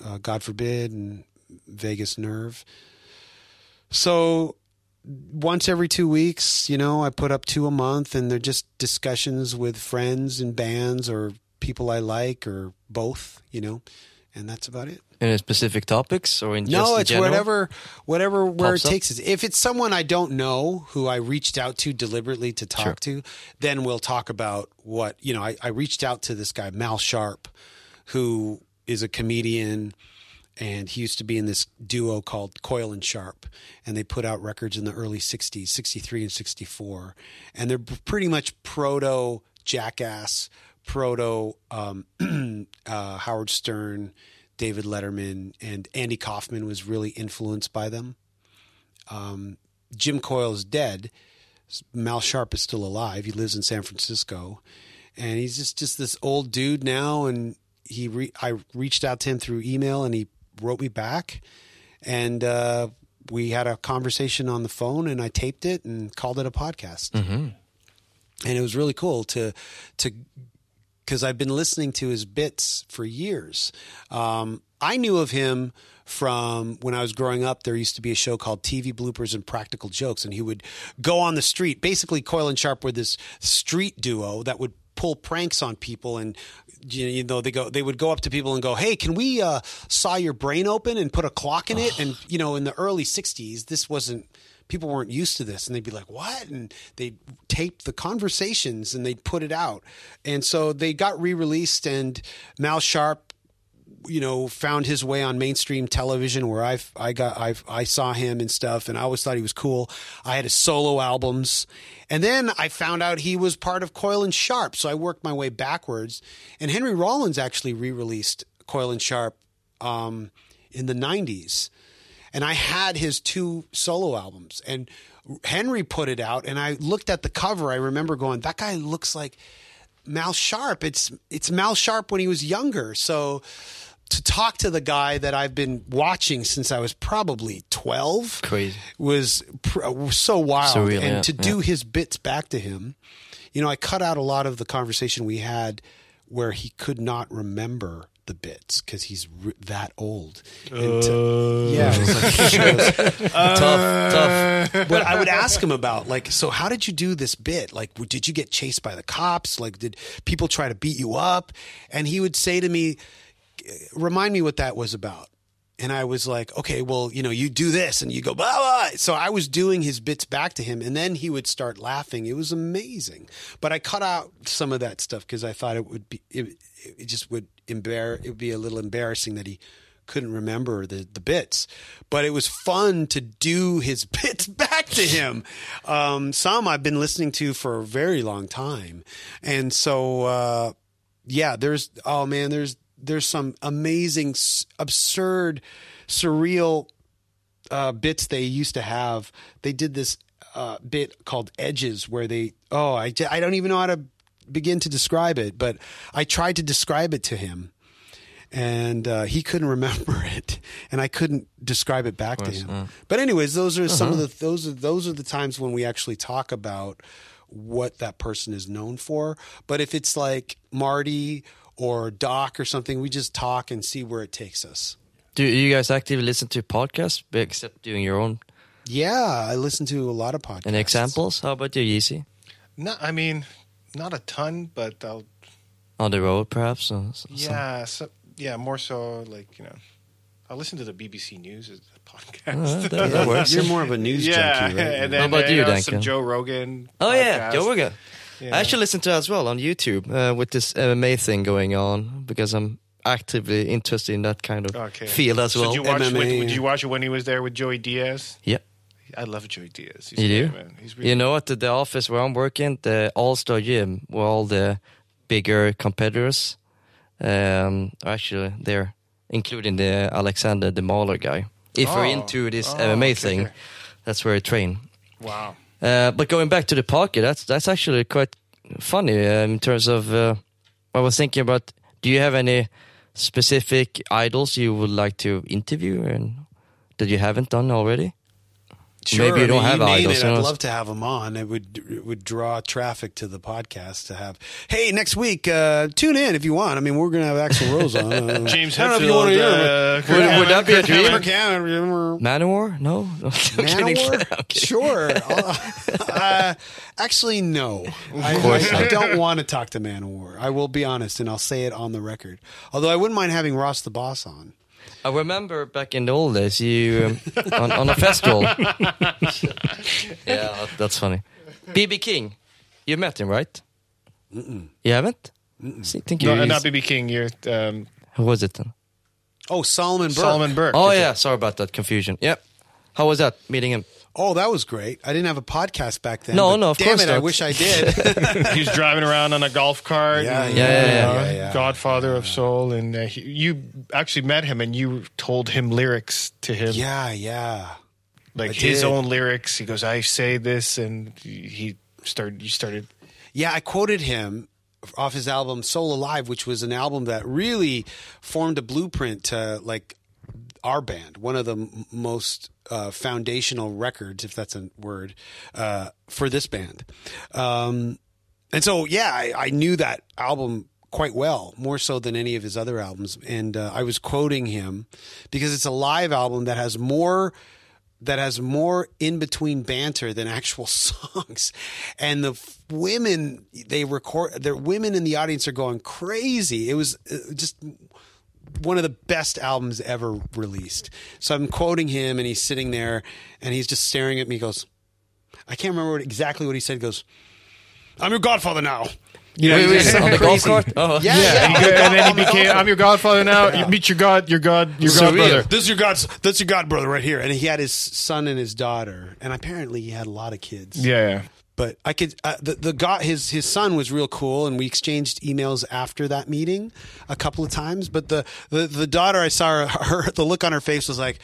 uh, God Forbid and Vagus Nerve. So once every two weeks, you know, I put up two a month, and they're just discussions with friends and bands or people I like or both, you know, and that's about it. In specific topics or in No, it's general? whatever, whatever where Pops it takes us. If it's someone I don't know who I reached out to deliberately to talk to, then we'll talk about what you know. I, I reached out to this guy Mal Sharp, who is a comedian, and he used to be in this duo called Coyle and Sharp, and they put out records in the early '60s, '63 and '64, and they're pretty much proto Jackass, proto um, *clears throat* uh, Howard Stern. David Letterman and Andy Kaufman was really influenced by them. Um, Jim Coyle is dead. Mal Sharp is still alive. He lives in San Francisco, and he's just just this old dude now. And he re- I reached out to him through email, and he wrote me back, and uh, we had a conversation on the phone, and I taped it and called it a podcast. And it was really cool to to because I've been listening to his bits for years. Um, I knew of him from when I was growing up. There used to be a show called TV Bloopers and Practical Jokes, and he would go on the street. Basically, Coyle and Sharp were this street duo that would pull pranks on people and you know they go they would go up to people and go hey can we uh, saw your brain open and put a clock in it and you know in the early 60s this wasn't people weren't used to this. And they'd be like what? And they'd tape the conversations and they'd put it out. And so they got re-released and mal sharp you know found his way on mainstream television where i i got i i saw him and stuff and i always thought he was cool. I had his solo albums. And then i found out he was part of Coyle and sharp. So i worked my way backwards. And henry rollins actually re-released Coyle and sharp um, in the 90s and I had his two solo albums, and Henry put it out, and I looked at the cover. I remember going, "That guy looks like Mal Sharp. It's it's Mal Sharp when he was younger." So to talk to the guy that I've been watching since I was probably twelve Crazy. was pr- so wild, Surreal, and yeah, to do his bits back to him, you know, I cut out a lot of the conversation we had where he could not remember the bits because he's that old. And to- oh. yeah, it was like, *laughs* tough, tough. Uh. but I would ask him about like, so how did you do this bit? Like, w- did you get chased by the cops? Like, did people try to beat you up? And he would say to me, uh, remind me what that was about. And I was like, okay, well, you know, you do this and you go, blah, blah. So I was doing his bits back to him and then he would start laughing. It was amazing. But I cut out some of that stuff because I thought it would be, it, it just would embarrass, it would be a little embarrassing that he couldn't remember the, the bits. But it was fun to do his *laughs* bits back to him. Um, some I've been listening to for a very long time. And so, uh, yeah, there's oh man, there's there's some amazing, absurd, surreal uh, bits they used to have. They did this uh, bit called Edges, where they oh I, I don't even know how to begin to describe it, but I tried to describe it to him. And uh, he couldn't *laughs* remember it, and I couldn't describe it back to him. But anyways, those are some of the those are those are the times when we actually talk about what that person is known for. But if it's like Marty or Doc or something, we just talk and see where it takes us. Do you guys actively listen to podcasts except doing your own Yeah, I listen to a lot of podcasts. And examples? How about you, Yeezy? No, I mean, not a ton, but I'll. On the road, perhaps? Or s- Yeah, so, yeah, more so like you know, I'll listen to the BBC News as a podcast. Uh, that, *laughs* that works. You're more of a news yeah, junkie, right? and then How about uh, you, know, Duncan? Some Joe Rogan. Oh yeah. Joe Rogan. Yeah. I actually listen to it as well on YouTube uh, with this MMA thing going on because I'm actively interested in that kind of Okay. field as So well. did you watch? MMA, When, yeah. did you watch it when he was there with Joey Diaz? Yeah. I love Joey Diaz. He's You do? man. He's really You know, at the, the office where I'm working, the All Star Gym, where all the bigger competitors um, are actually there, including the Alexander the Mauler guy. If Oh. into this Oh, MMA okay, thing, that's where I train. wow. Uh, but going back to the pocket, that's that's actually quite funny uh, in terms of. Uh, I was thinking about. Do you have any specific idols you would like to interview and that you haven't done already? Sure, Maybe you I don't mean, have you name idols, It, I'd love to have them on. It would it would draw traffic to the podcast to have. Hey, next week, uh, tune in if you want. I mean, we're going to have Axl Rose on. Uh, James *laughs* I don't know if you want to Hetfield, hear uh, it. Kirk Would- would that be a dream? Kirk Manowar? No, *laughs* I'm kidding. Manowar? Sure. *laughs* Uh, actually, no. I, course I, I not. don't want to talk to Manowar. I will be honest, and I'll say it on the record. Although I wouldn't mind having Ross the Boss on. I remember back in the old days, you um, on, on a festival. *laughs* yeah, that's funny. BB King, you met him, right? You haven't? See, think you. No, not BB King. You're um, Who was it then? Oh, Solomon Burke. Solomon Burke. Oh Is it- yeah, sorry about that confusion. Yep. How was that meeting him? Oh, that was great. I didn't have a podcast back then. No, no, of damn course it, I wish I did. *laughs* *laughs* he was driving around on a golf cart. Yeah, and, yeah, yeah, yeah, know, yeah, yeah. Godfather of Soul, and uh, he, you actually met him, and you told him lyrics to him, yeah, yeah. like I his did. own lyrics. He goes, "I say this," and he started. You started. Yeah, I quoted him off his album Soul Alive, which was an album that really formed a blueprint to like our band, one of the m- most uh, foundational records, if that's a word, uh, for this band. Um, and so, yeah, I, I knew that album quite well, more so than any of his other albums. And uh, I was quoting him because it's a live album that has more that has more in between banter than actual *laughs* songs. And the f- women they record, the women in the audience are going crazy. It was uh, just one of the best albums ever released. So I'm quoting him, and he's sitting there, and he's just staring at me. He goes, I can't remember what, exactly what he said. He goes, "I'm your godfather now." You know, Wait, he's wait, on the golf cart? Oh. Yeah, Yeah, yeah. and, he- and then he became, "I'm your Godfather now. You meet your God, your God, your Surreal. Godbrother." This is your god's. That's your god brother right here, and he had his son and his daughter, and apparently he had a lot of kids. Yeah, yeah. But I could uh, the the god his his son was real cool, and we exchanged emails after that meeting a couple of times. But the the, the daughter I saw her, her the look on her face was like,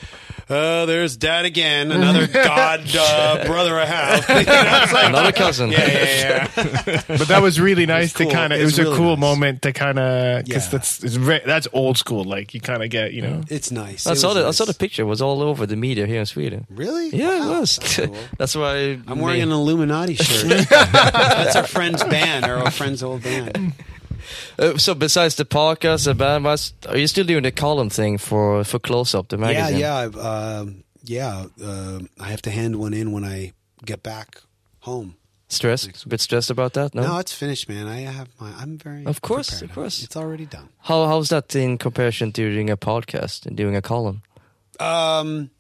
"Oh, there's dad again, another *laughs* god uh, brother I have." *laughs* You know, like- Another cousin. yeah, yeah, yeah. *laughs* But that was really nice cool. to kind of. It It was was, really a cool nice. moment to kind of because Yeah. that's it's very, that's old school. Like you kind of get you know. It's nice. I It saw was the I saw the picture. It was all over the media here in Sweden. Really? Yeah, Wow, it was. that's cool. That's why I'm wearing an Illuminati shirt. *laughs* That's our friend's *laughs* band, or our friend's old band. Uh, so besides the podcast, the band, was, are you still doing the column thing for for Close Up, the Yeah, magazine? yeah, I've, um, yeah. Uh, I have to hand one in when I get back home. Stress? A bit stressed about that? No. No, it's finished, man. I have my. I'm very. Of course, prepared. of course. It's already done. How how's that in comparison to doing a podcast and doing a column? Um,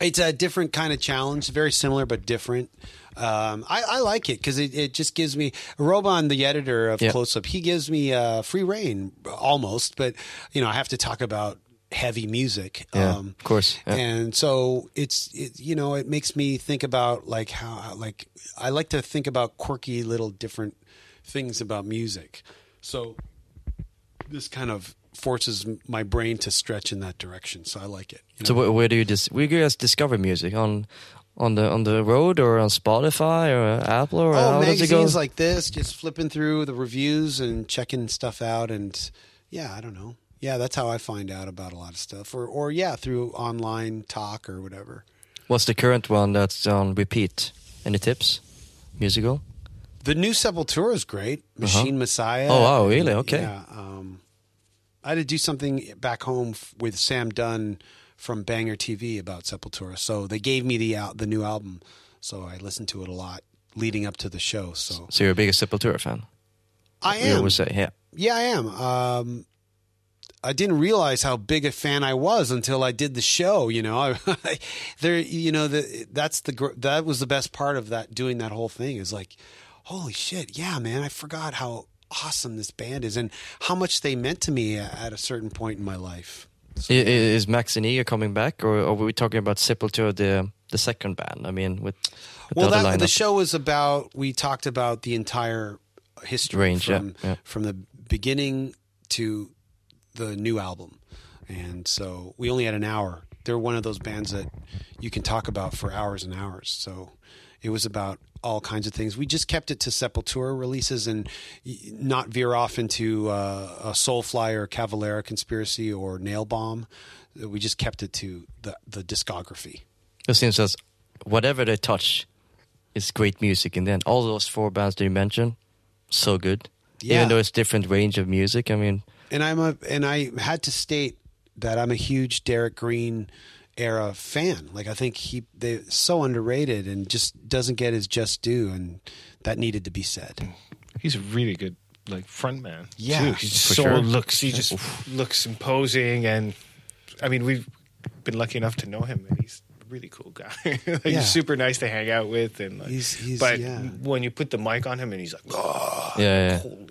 it's a different kind of challenge. Very similar, but different. Um, I, I like it because it, it just gives me Roban, the editor of Yeah. Close Up. He gives me uh, free reign almost, but you know I have to talk about heavy music. Yeah, um, of course. Yeah. and so it's it, you know it makes me think about like how like I like to think about quirky little different things about music. So this kind of forces my brain to stretch in that direction. So I like it. you So where, where do you dis- where do you guys discover music on on the on the road or on Spotify or Apple or oh, how does it go? magazines like this, just flipping through the reviews and checking stuff out, and yeah, I don't know. Yeah, that's how I find out about a lot of stuff, or or yeah, through online talk or whatever. What's the current one that's on repeat? Any tips? Musical? The new Sepultura is great. Machine Messiah. Oh, wow, really? Okay. Yeah. Um, I had to do something back home f- with Sam Dunn from Banger TV about Sepultura. So they gave me the the new album, so I listened to it a lot leading up to the show. So So you're a big Sepultura fan? I am. would say, yeah. Yeah, I am. Um, I didn't realize how big a fan I was until I did the show. You know, *laughs* I, there, you know, the, that's the gr- that was the best part of that doing that whole thing is like, holy shit, yeah, man, I forgot how awesome this band is and how much they meant to me at a certain point in my life. So, I- i- Is Max and Iggor coming back, or are we talking about Sepultura, the the second band? I mean, with, with well, the that, the show was about. We talked about the entire history Range, yeah, from yeah. from the beginning to the new album, and so we only had an hour. They're one of those bands that you can talk about for hours and hours. So it was about all kinds of things. We just kept it to Sepultura releases and not veer off into uh, a Soulfly or Cavalera conspiracy or Nail Bomb. We just kept it to the the discography. It seems as whatever they touch is great music. And then all those four bands that you mentioned, so good. Yeah. Even though it's different range of music. I mean, and I'm a and I had to state that I'm a huge Derrick Green era fan. Like I think he they so underrated and just doesn't get his just due, and that needed to be said. He's a really good like front man. Yeah, too. he just so sure. looks. He just looks imposing, and I mean, we've been lucky enough to know him, and he's a really cool guy. *laughs* like, Yeah. He's super nice to hang out with, and like, He's- he's- but yeah. when you put the mic on him, and he's like, oh, yeah, yeah. holy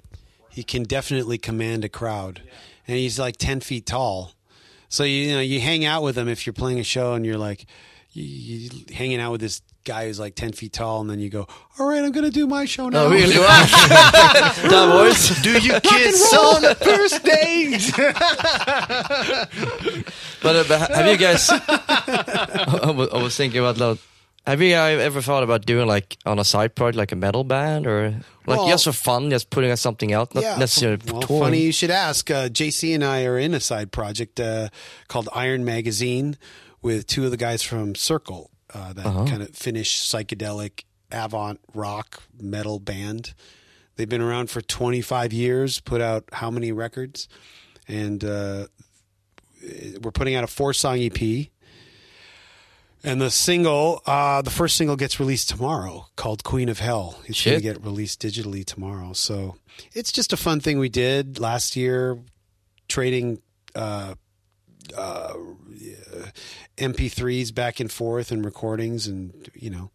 He can definitely command a crowd, and he's like ten feet tall. So you, you know you hang out with them if you're playing a show and you're like you, you hanging out with this guy who's like ten feet tall, and then you go, "All right, I'm going to do my show now." Oh, really? *laughs* Wow. *laughs* that. Do you kiss on the first date? But, uh, but have you guys? *laughs* I, was, I was thinking about loud. Have you guys ever thought about doing like on a side project, like a metal band, or like Well- just for fun, just putting out something out, not necessarily Well, touring? funny you should ask. Uh, JC and I are in a side project uh, called Iron Magazine with two of the guys from Circle, uh, that Uh-huh. kind of Finnish psychedelic avant rock metal band. They've been around for 25 years, put out how many records? And uh, we're putting out a four song EP. And the single, uh, the first single gets released tomorrow called Queen of Hell. It's going to get released digitally tomorrow. So it's just a fun thing we did last year, trading uh, uh, MP3s back and forth and recordings. And, you know,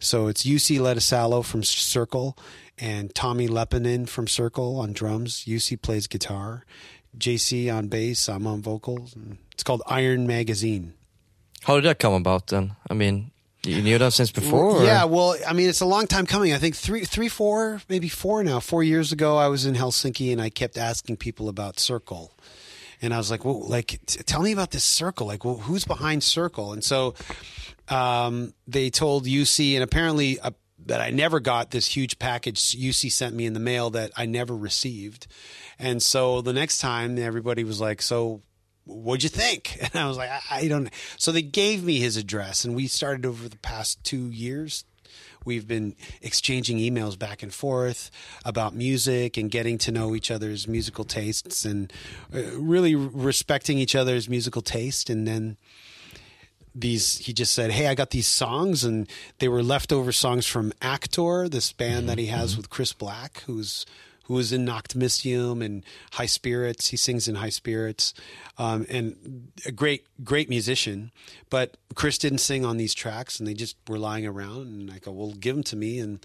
so it's Jussi Lehtisalo from Circle and Tomi Leppänen from Circle on drums. Jussi plays guitar. JC on bass. I'm on vocals. And it's called Iron Magazine. How did that come about then? I mean, you knew that since before? or- Yeah, well, I mean, it's a long time coming. I think three, three, four, maybe four now. Four years ago, I was in Helsinki and I kept asking people about Circle, and I was like, "Well, like, t- tell me about this Circle. Like, well, who's behind Circle?" And so, um, they told Jussi, and apparently. Uh, that I never got this huge package Jussi sent me in the mail that I never received. And so the next time everybody was like, so what'd you think? *laughs* And I was like, I, I don't. So they gave me his address, and we started over the past two years. We've been exchanging emails back and forth about music and getting to know each other's musical tastes and uh, really respecting each other's musical taste. And then these, he just said, Hey, I got these songs, and they were leftover songs from Aktor, this band that he has with Chris Black, who's who was in Nachtmystium and High Spirits. He sings in High Spirits, um, and a great, great musician. But Chris didn't sing on these tracks, and they just were lying around. And I go, "Well, give them to me," and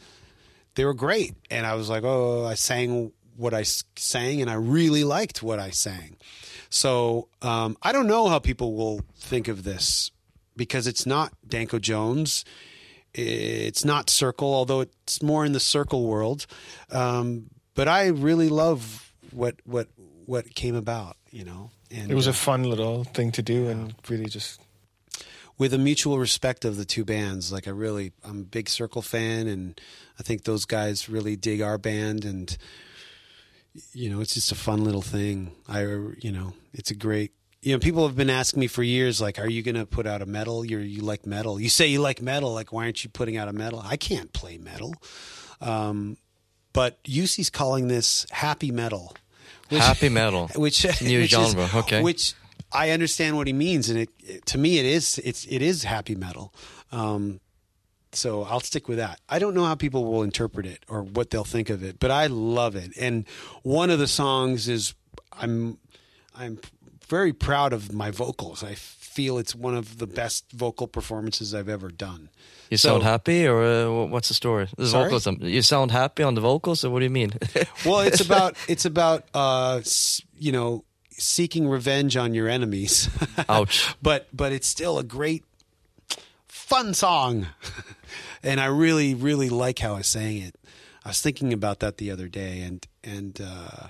they were great. And I was like, "Oh, I sang what I sang, and I really liked what I sang." So um, I don't know how people will think of this because it's not Danko Jones. It's not Circle, although it's more in the Circle world. Um, but I really love what what what came about, you know. And It was uh, a fun little thing to do, and really just with a mutual respect of the two bands. Like I really, I'm a big Circle fan, and I think those guys really dig our band, and you know, it's just a fun little thing. I, you know, it's a great. You know, people have been asking me for years, like, "Are you going to put out a metal? You you like metal? You say you like metal, like, why aren't you putting out a metal? I can't play metal." Um, but Jussi's calling this happy metal. Happy metal. *laughs* which new which genre, Is, okay. Which I understand what he means, and it, it- to me it is it's it is happy metal. Um, so I'll stick with that. I don't know how people will interpret it or what they'll think of it, but I love it. And one of the songs is I'm I'm very proud of my vocals. I feel it's one of the best vocal performances I've ever done. You So- sound happy, or uh, what's the story? The vocals. You sound happy on the vocals, or what do you mean? *laughs* Well, it's about it's about uh, you know seeking revenge on your enemies. *laughs* Ouch. but but it's still a great fun song, *laughs* and I really really like how I sang it. I was thinking about that the other day, and and uh,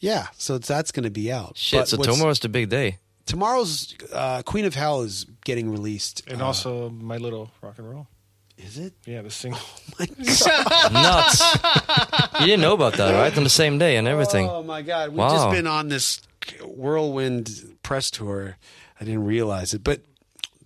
yeah, so that's going to be out. Shit. But so tomorrow's the big day. Tomorrow's uh, Queen of Hell is getting released, And Uh, also my little rock and roll. is it? Yeah, the single. *laughs* My *laughs* God. Nuts. you didn't know about that, right? On the same day and everything. Oh my God, we've Wow. just been on this whirlwind press tour. I didn't realize it, but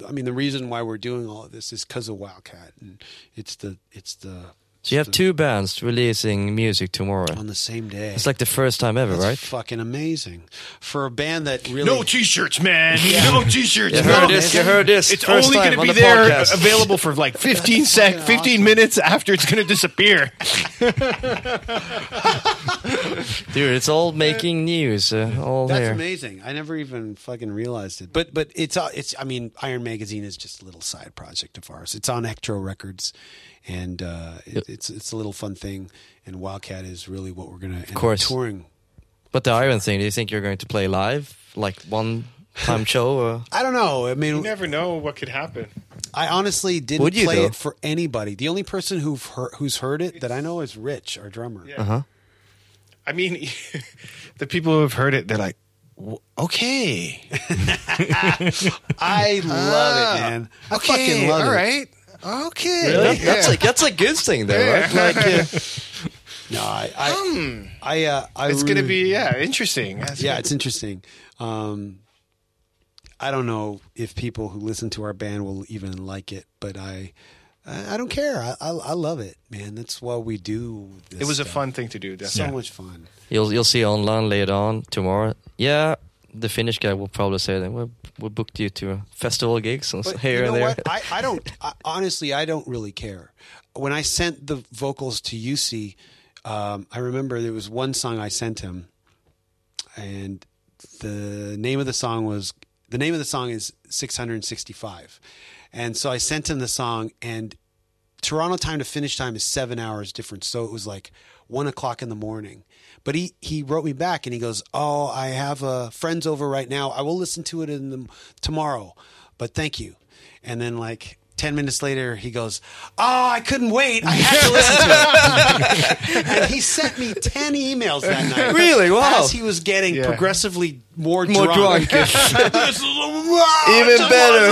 I mean, the reason why we're doing all of this is because of Wildcat, and it's the it's the So you have two bands releasing music tomorrow. on the same day. It's like the first time ever, That's right? fucking amazing for a band that really No t-shirts, man. No t-shirts. You no. heard this. You heard this. It's first only going to on be the there podcast. available for like *laughs* 15 sec, 15 awesome. minutes after it's going to disappear. *laughs* Dude, it's all making news. Uh, all That's here. amazing. I never even fucking realized it. But but it's uh, it's. I mean, Iron Magazine is just a little side project of ours. It's on Ektro Records, and uh, it, it's it's a little fun thing. And Wildcat is really what we're gonna end up course. touring. But the Iron thing, do you think you're going to play live? Like one time *laughs* show? Or? I don't know. I mean, You never know what could happen. I honestly didn't Would you, play though? it for anybody. The only person who've heard, who's heard it that I know is Rich, our drummer. Yeah. Uh-huh. I mean, *laughs* the people who have heard it, they're like, okay. *laughs* I love it, man. I fucking love all it. right. Okay. That- that's like that's a good thing, though, right? Like, uh, *laughs* No, I, I, I, uh, I Hmm. It's going to be, yeah, interesting. That's yeah, good. it's interesting. Um, I don't know if people who listen to our band will even like it, but I, I I don't care. I, I, I love it, man. That's why we do. This It was a fun thing to do. Definitely. So Definitely. much fun. you'll you'll see online later on tomorrow. Yeah, the Finnish guy will probably say that we we booked you to festival gigs and But here you know and there. what? I, I don't. *laughs* I, honestly, I don't really care. When I sent the vocals to Jussi, um, I remember there was one song I sent him, and the name of the song was the name of the song is 665, and so I sent him the song, and Toronto time to finish time is seven hours different, so it was like one o'clock in the morning. But he he wrote me back and he goes, "Oh, I have uh, friends over right now. I will listen to it in the tomorrow, but thank you." And then like. 10 minutes later, he goes, Oh, I couldn't wait. I had to listen to it. *laughs* and he sent me 10 emails that night. *laughs* Really? Wow. As he was getting Yeah. progressively more, More drunk. drunk. *laughs* This is the- Even better.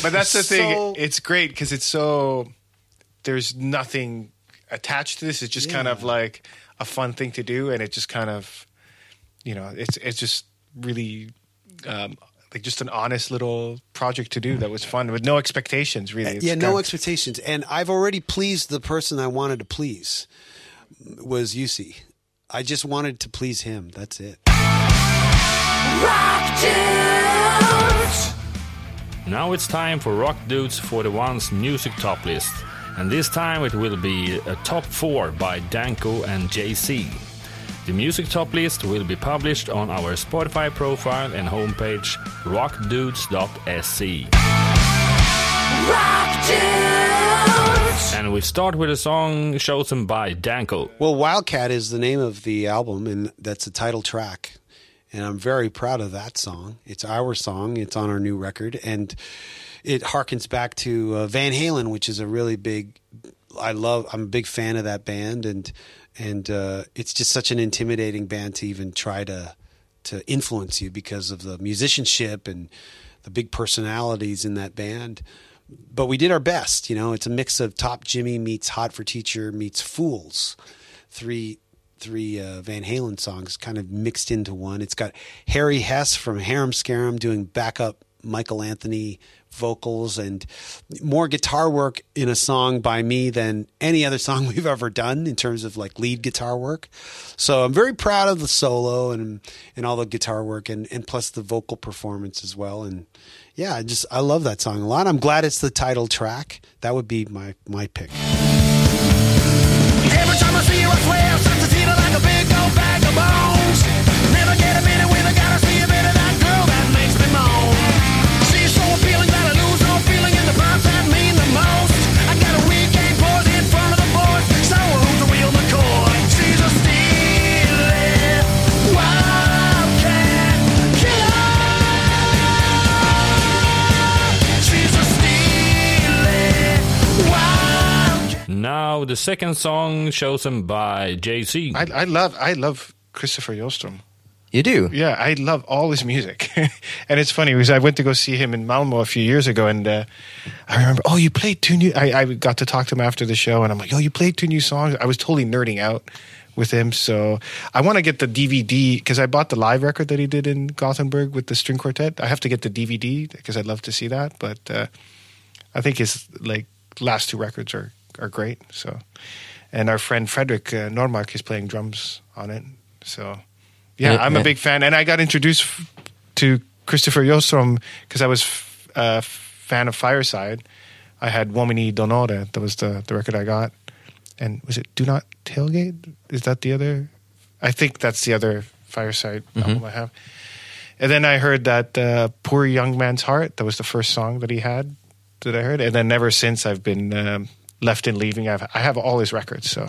but that's the thing. So- It's great because it's so there's nothing attached to this. It's just kind of like a fun thing to do, and it just kind of, you know, it's it's just really um, like just an honest little project to do that was fun with no expectations. Really, It's yeah, no kind- expectations. And I've already pleased the person I wanted to please was Jussi. I just wanted to please him. That's it. Now it's time for Rock Dudes 41's music top list. And this time it will be a top 4 by Danko and JC. The music top list will be published on our Spotify profile and homepage rockdudes.se. And we start with a song chosen by Danko. Well, Wildcat is the name of the album, and that's the title track. And I'm very proud of that song. It's our song. It's on our new record, and it harkens back to uh, Van Halen, which is a really big. I love. I'm a big fan of that band, and and uh, it's just such an intimidating band to even try to to influence you because of the musicianship and the big personalities in that band. But we did our best. You know, it's a mix of Top Jimmy meets Hot for Teacher meets Fools, three three uh, Van Halen songs kind of mixed into one. It's got Harry Hess from Harem Scarem doing backup Michael Anthony vocals and more guitar work in a song by me than any other *laughs* song we've ever done in terms of like lead guitar work. So I'm very proud of the solo and and all the guitar work and and plus the vocal performance as well. And yeah, I just I love that song a lot. I'm glad it's the title track. That would be my my pick. Every time I see you, I swear, like a big old bag of bones. Never get a minute gotta see Now the second song chosen by JC. I, I love I love Kristofer Åström. You do? Yeah, I love all his music, *laughs* and it's funny because I went to go see him in Malmo a few years ago, and uh, I remember, oh, you played two new. I, I got to talk to him after the show, and I'm like, oh, you played two new songs. I was totally nerding out with him, so I want to get the DVD because I bought the live record that he did in Gothenburg with the string quartet. I have to get the DVD because I'd love to see that, but uh, I think his like last two records are are great. So, and our friend Frederick uh, Normark is playing drums on it. So, yeah, I'm a big fan, and I got introduced f- to Kristofer Åström because I was f- a fan of Fireside. I had Uomini d'Onore. That was the the record I got, and was it Do Not Tailgate? Is that the other? I think that's the other Fireside album I have. And then I heard that uh, "Poor Young Man's Heart." That was the first song that he had that I heard, and then ever since I've been um, left and leaving. I've I have all his records, so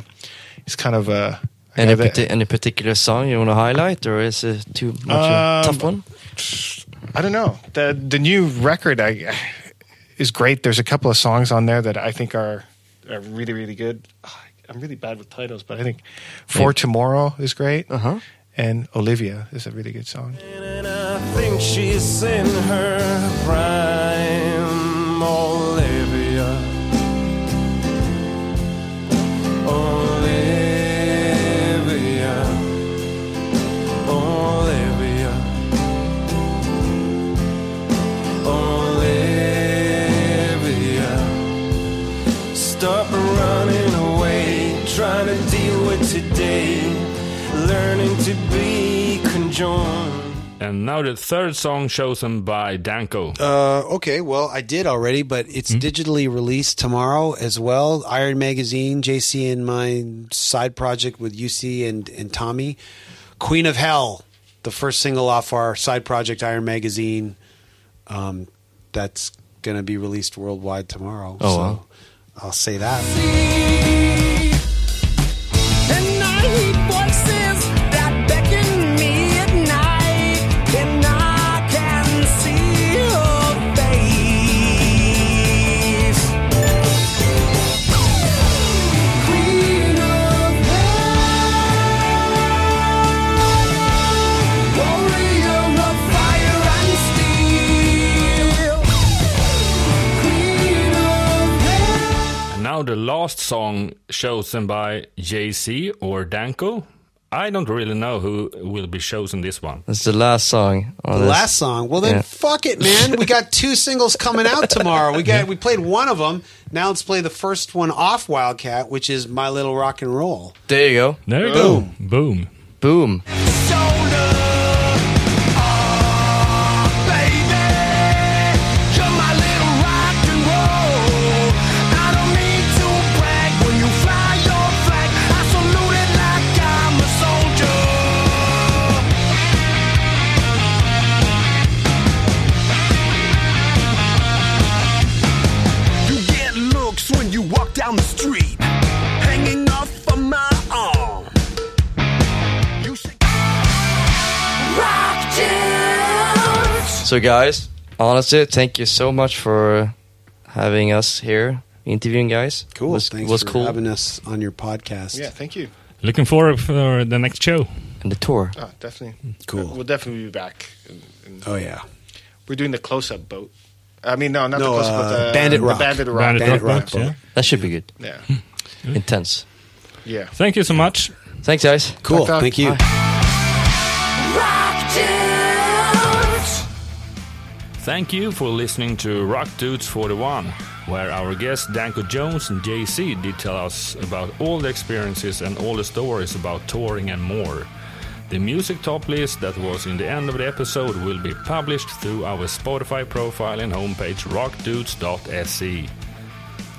it's kind of a I Any, have a- parti- any particular song you want to highlight, or is it too much a Um, tough one? I don't know. The the new record I, *sighs* is great. There's a couple of songs on there that I think are, are really really good. *sighs* I'm really bad with titles, but I think For Tomorrow is great, Uh huh. and Olivia is a really good song. Be. And now the third song chosen by Danko. Uh, okay, well, I did already, but it's digitally released tomorrow as well. Iron Magazine, JC, and my side project with UC and, and Tommy. Queen of Hell, the first single off our side project, Iron Magazine. Um, that's going to be released worldwide tomorrow. Oh, so wow. I'll say that. Last song chosen by JC or Danko. I don't really know who will be chosen this one. It's the last song. on The this. last song. Well, then Yeah. fuck it, man. We got two singles coming out tomorrow. We got we played one of them. Now let's play the first one off Wildcat, which is My Little Rock and Roll. There you go. There you go. Boom. Boom. shoulder. Oh, down the street, hanging off of my arm. You say, Rock tunes. So, guys, honestly, thank you so much for having us here, interviewing guys. Cool. Was, Thanks was for cool. having us on your podcast. Yeah, thank you. Looking forward for the next show. and the tour. Oh, definitely. Cool. we'll definitely be back. And- and Oh yeah. We're doing the close-up boat. I mean, no, not No, the close-up, uh, but the Bandit the Rock. Bandit Rock. Bandit Bandit Rock Rock Boat, boat. yeah. That should be good. Yeah, Intense. yeah. Thank you so much. Thanks, guys. Cool. Tack, tack. Thank you. Rock tunes. Thank you for listening to Rock Dudes 41, where our guests Danko Jones and JC did tell us about all the experiences and all the stories about touring and more. The music top list that was in the end of the episode will be published through our Spotify profile and homepage rockdudes.se.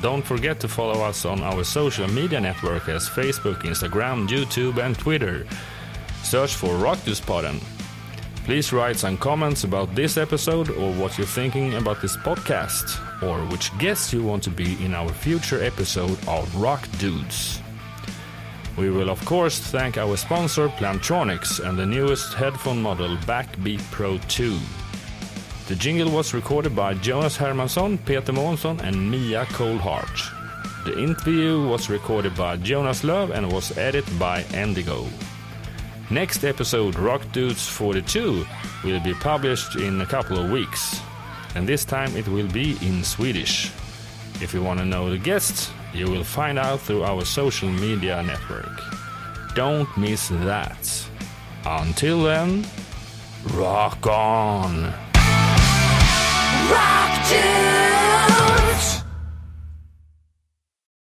Don't forget to follow us on our social media network as Facebook, Instagram, YouTube, and Twitter. Search for Rockdudespodden. Please write some comments about this episode or what you're thinking about this podcast, or which guests you want to be in our future episode of Rock Dudes. We will, of course, thank our sponsor Plantronics and the newest headphone model Backbeat Pro 2. The jingle was recorded by Jonas Hermansson, Peter Månsson, and Mia Coldheart. The interview was recorded by Jonas Love and was edited by Endigo. Next episode, Rock Dudes 42, will be published in a couple of weeks, and this time it will be in Swedish. If you want to know the guests, you will find out through our social media network. Don't miss that. Until then, rock on! Rock dudes.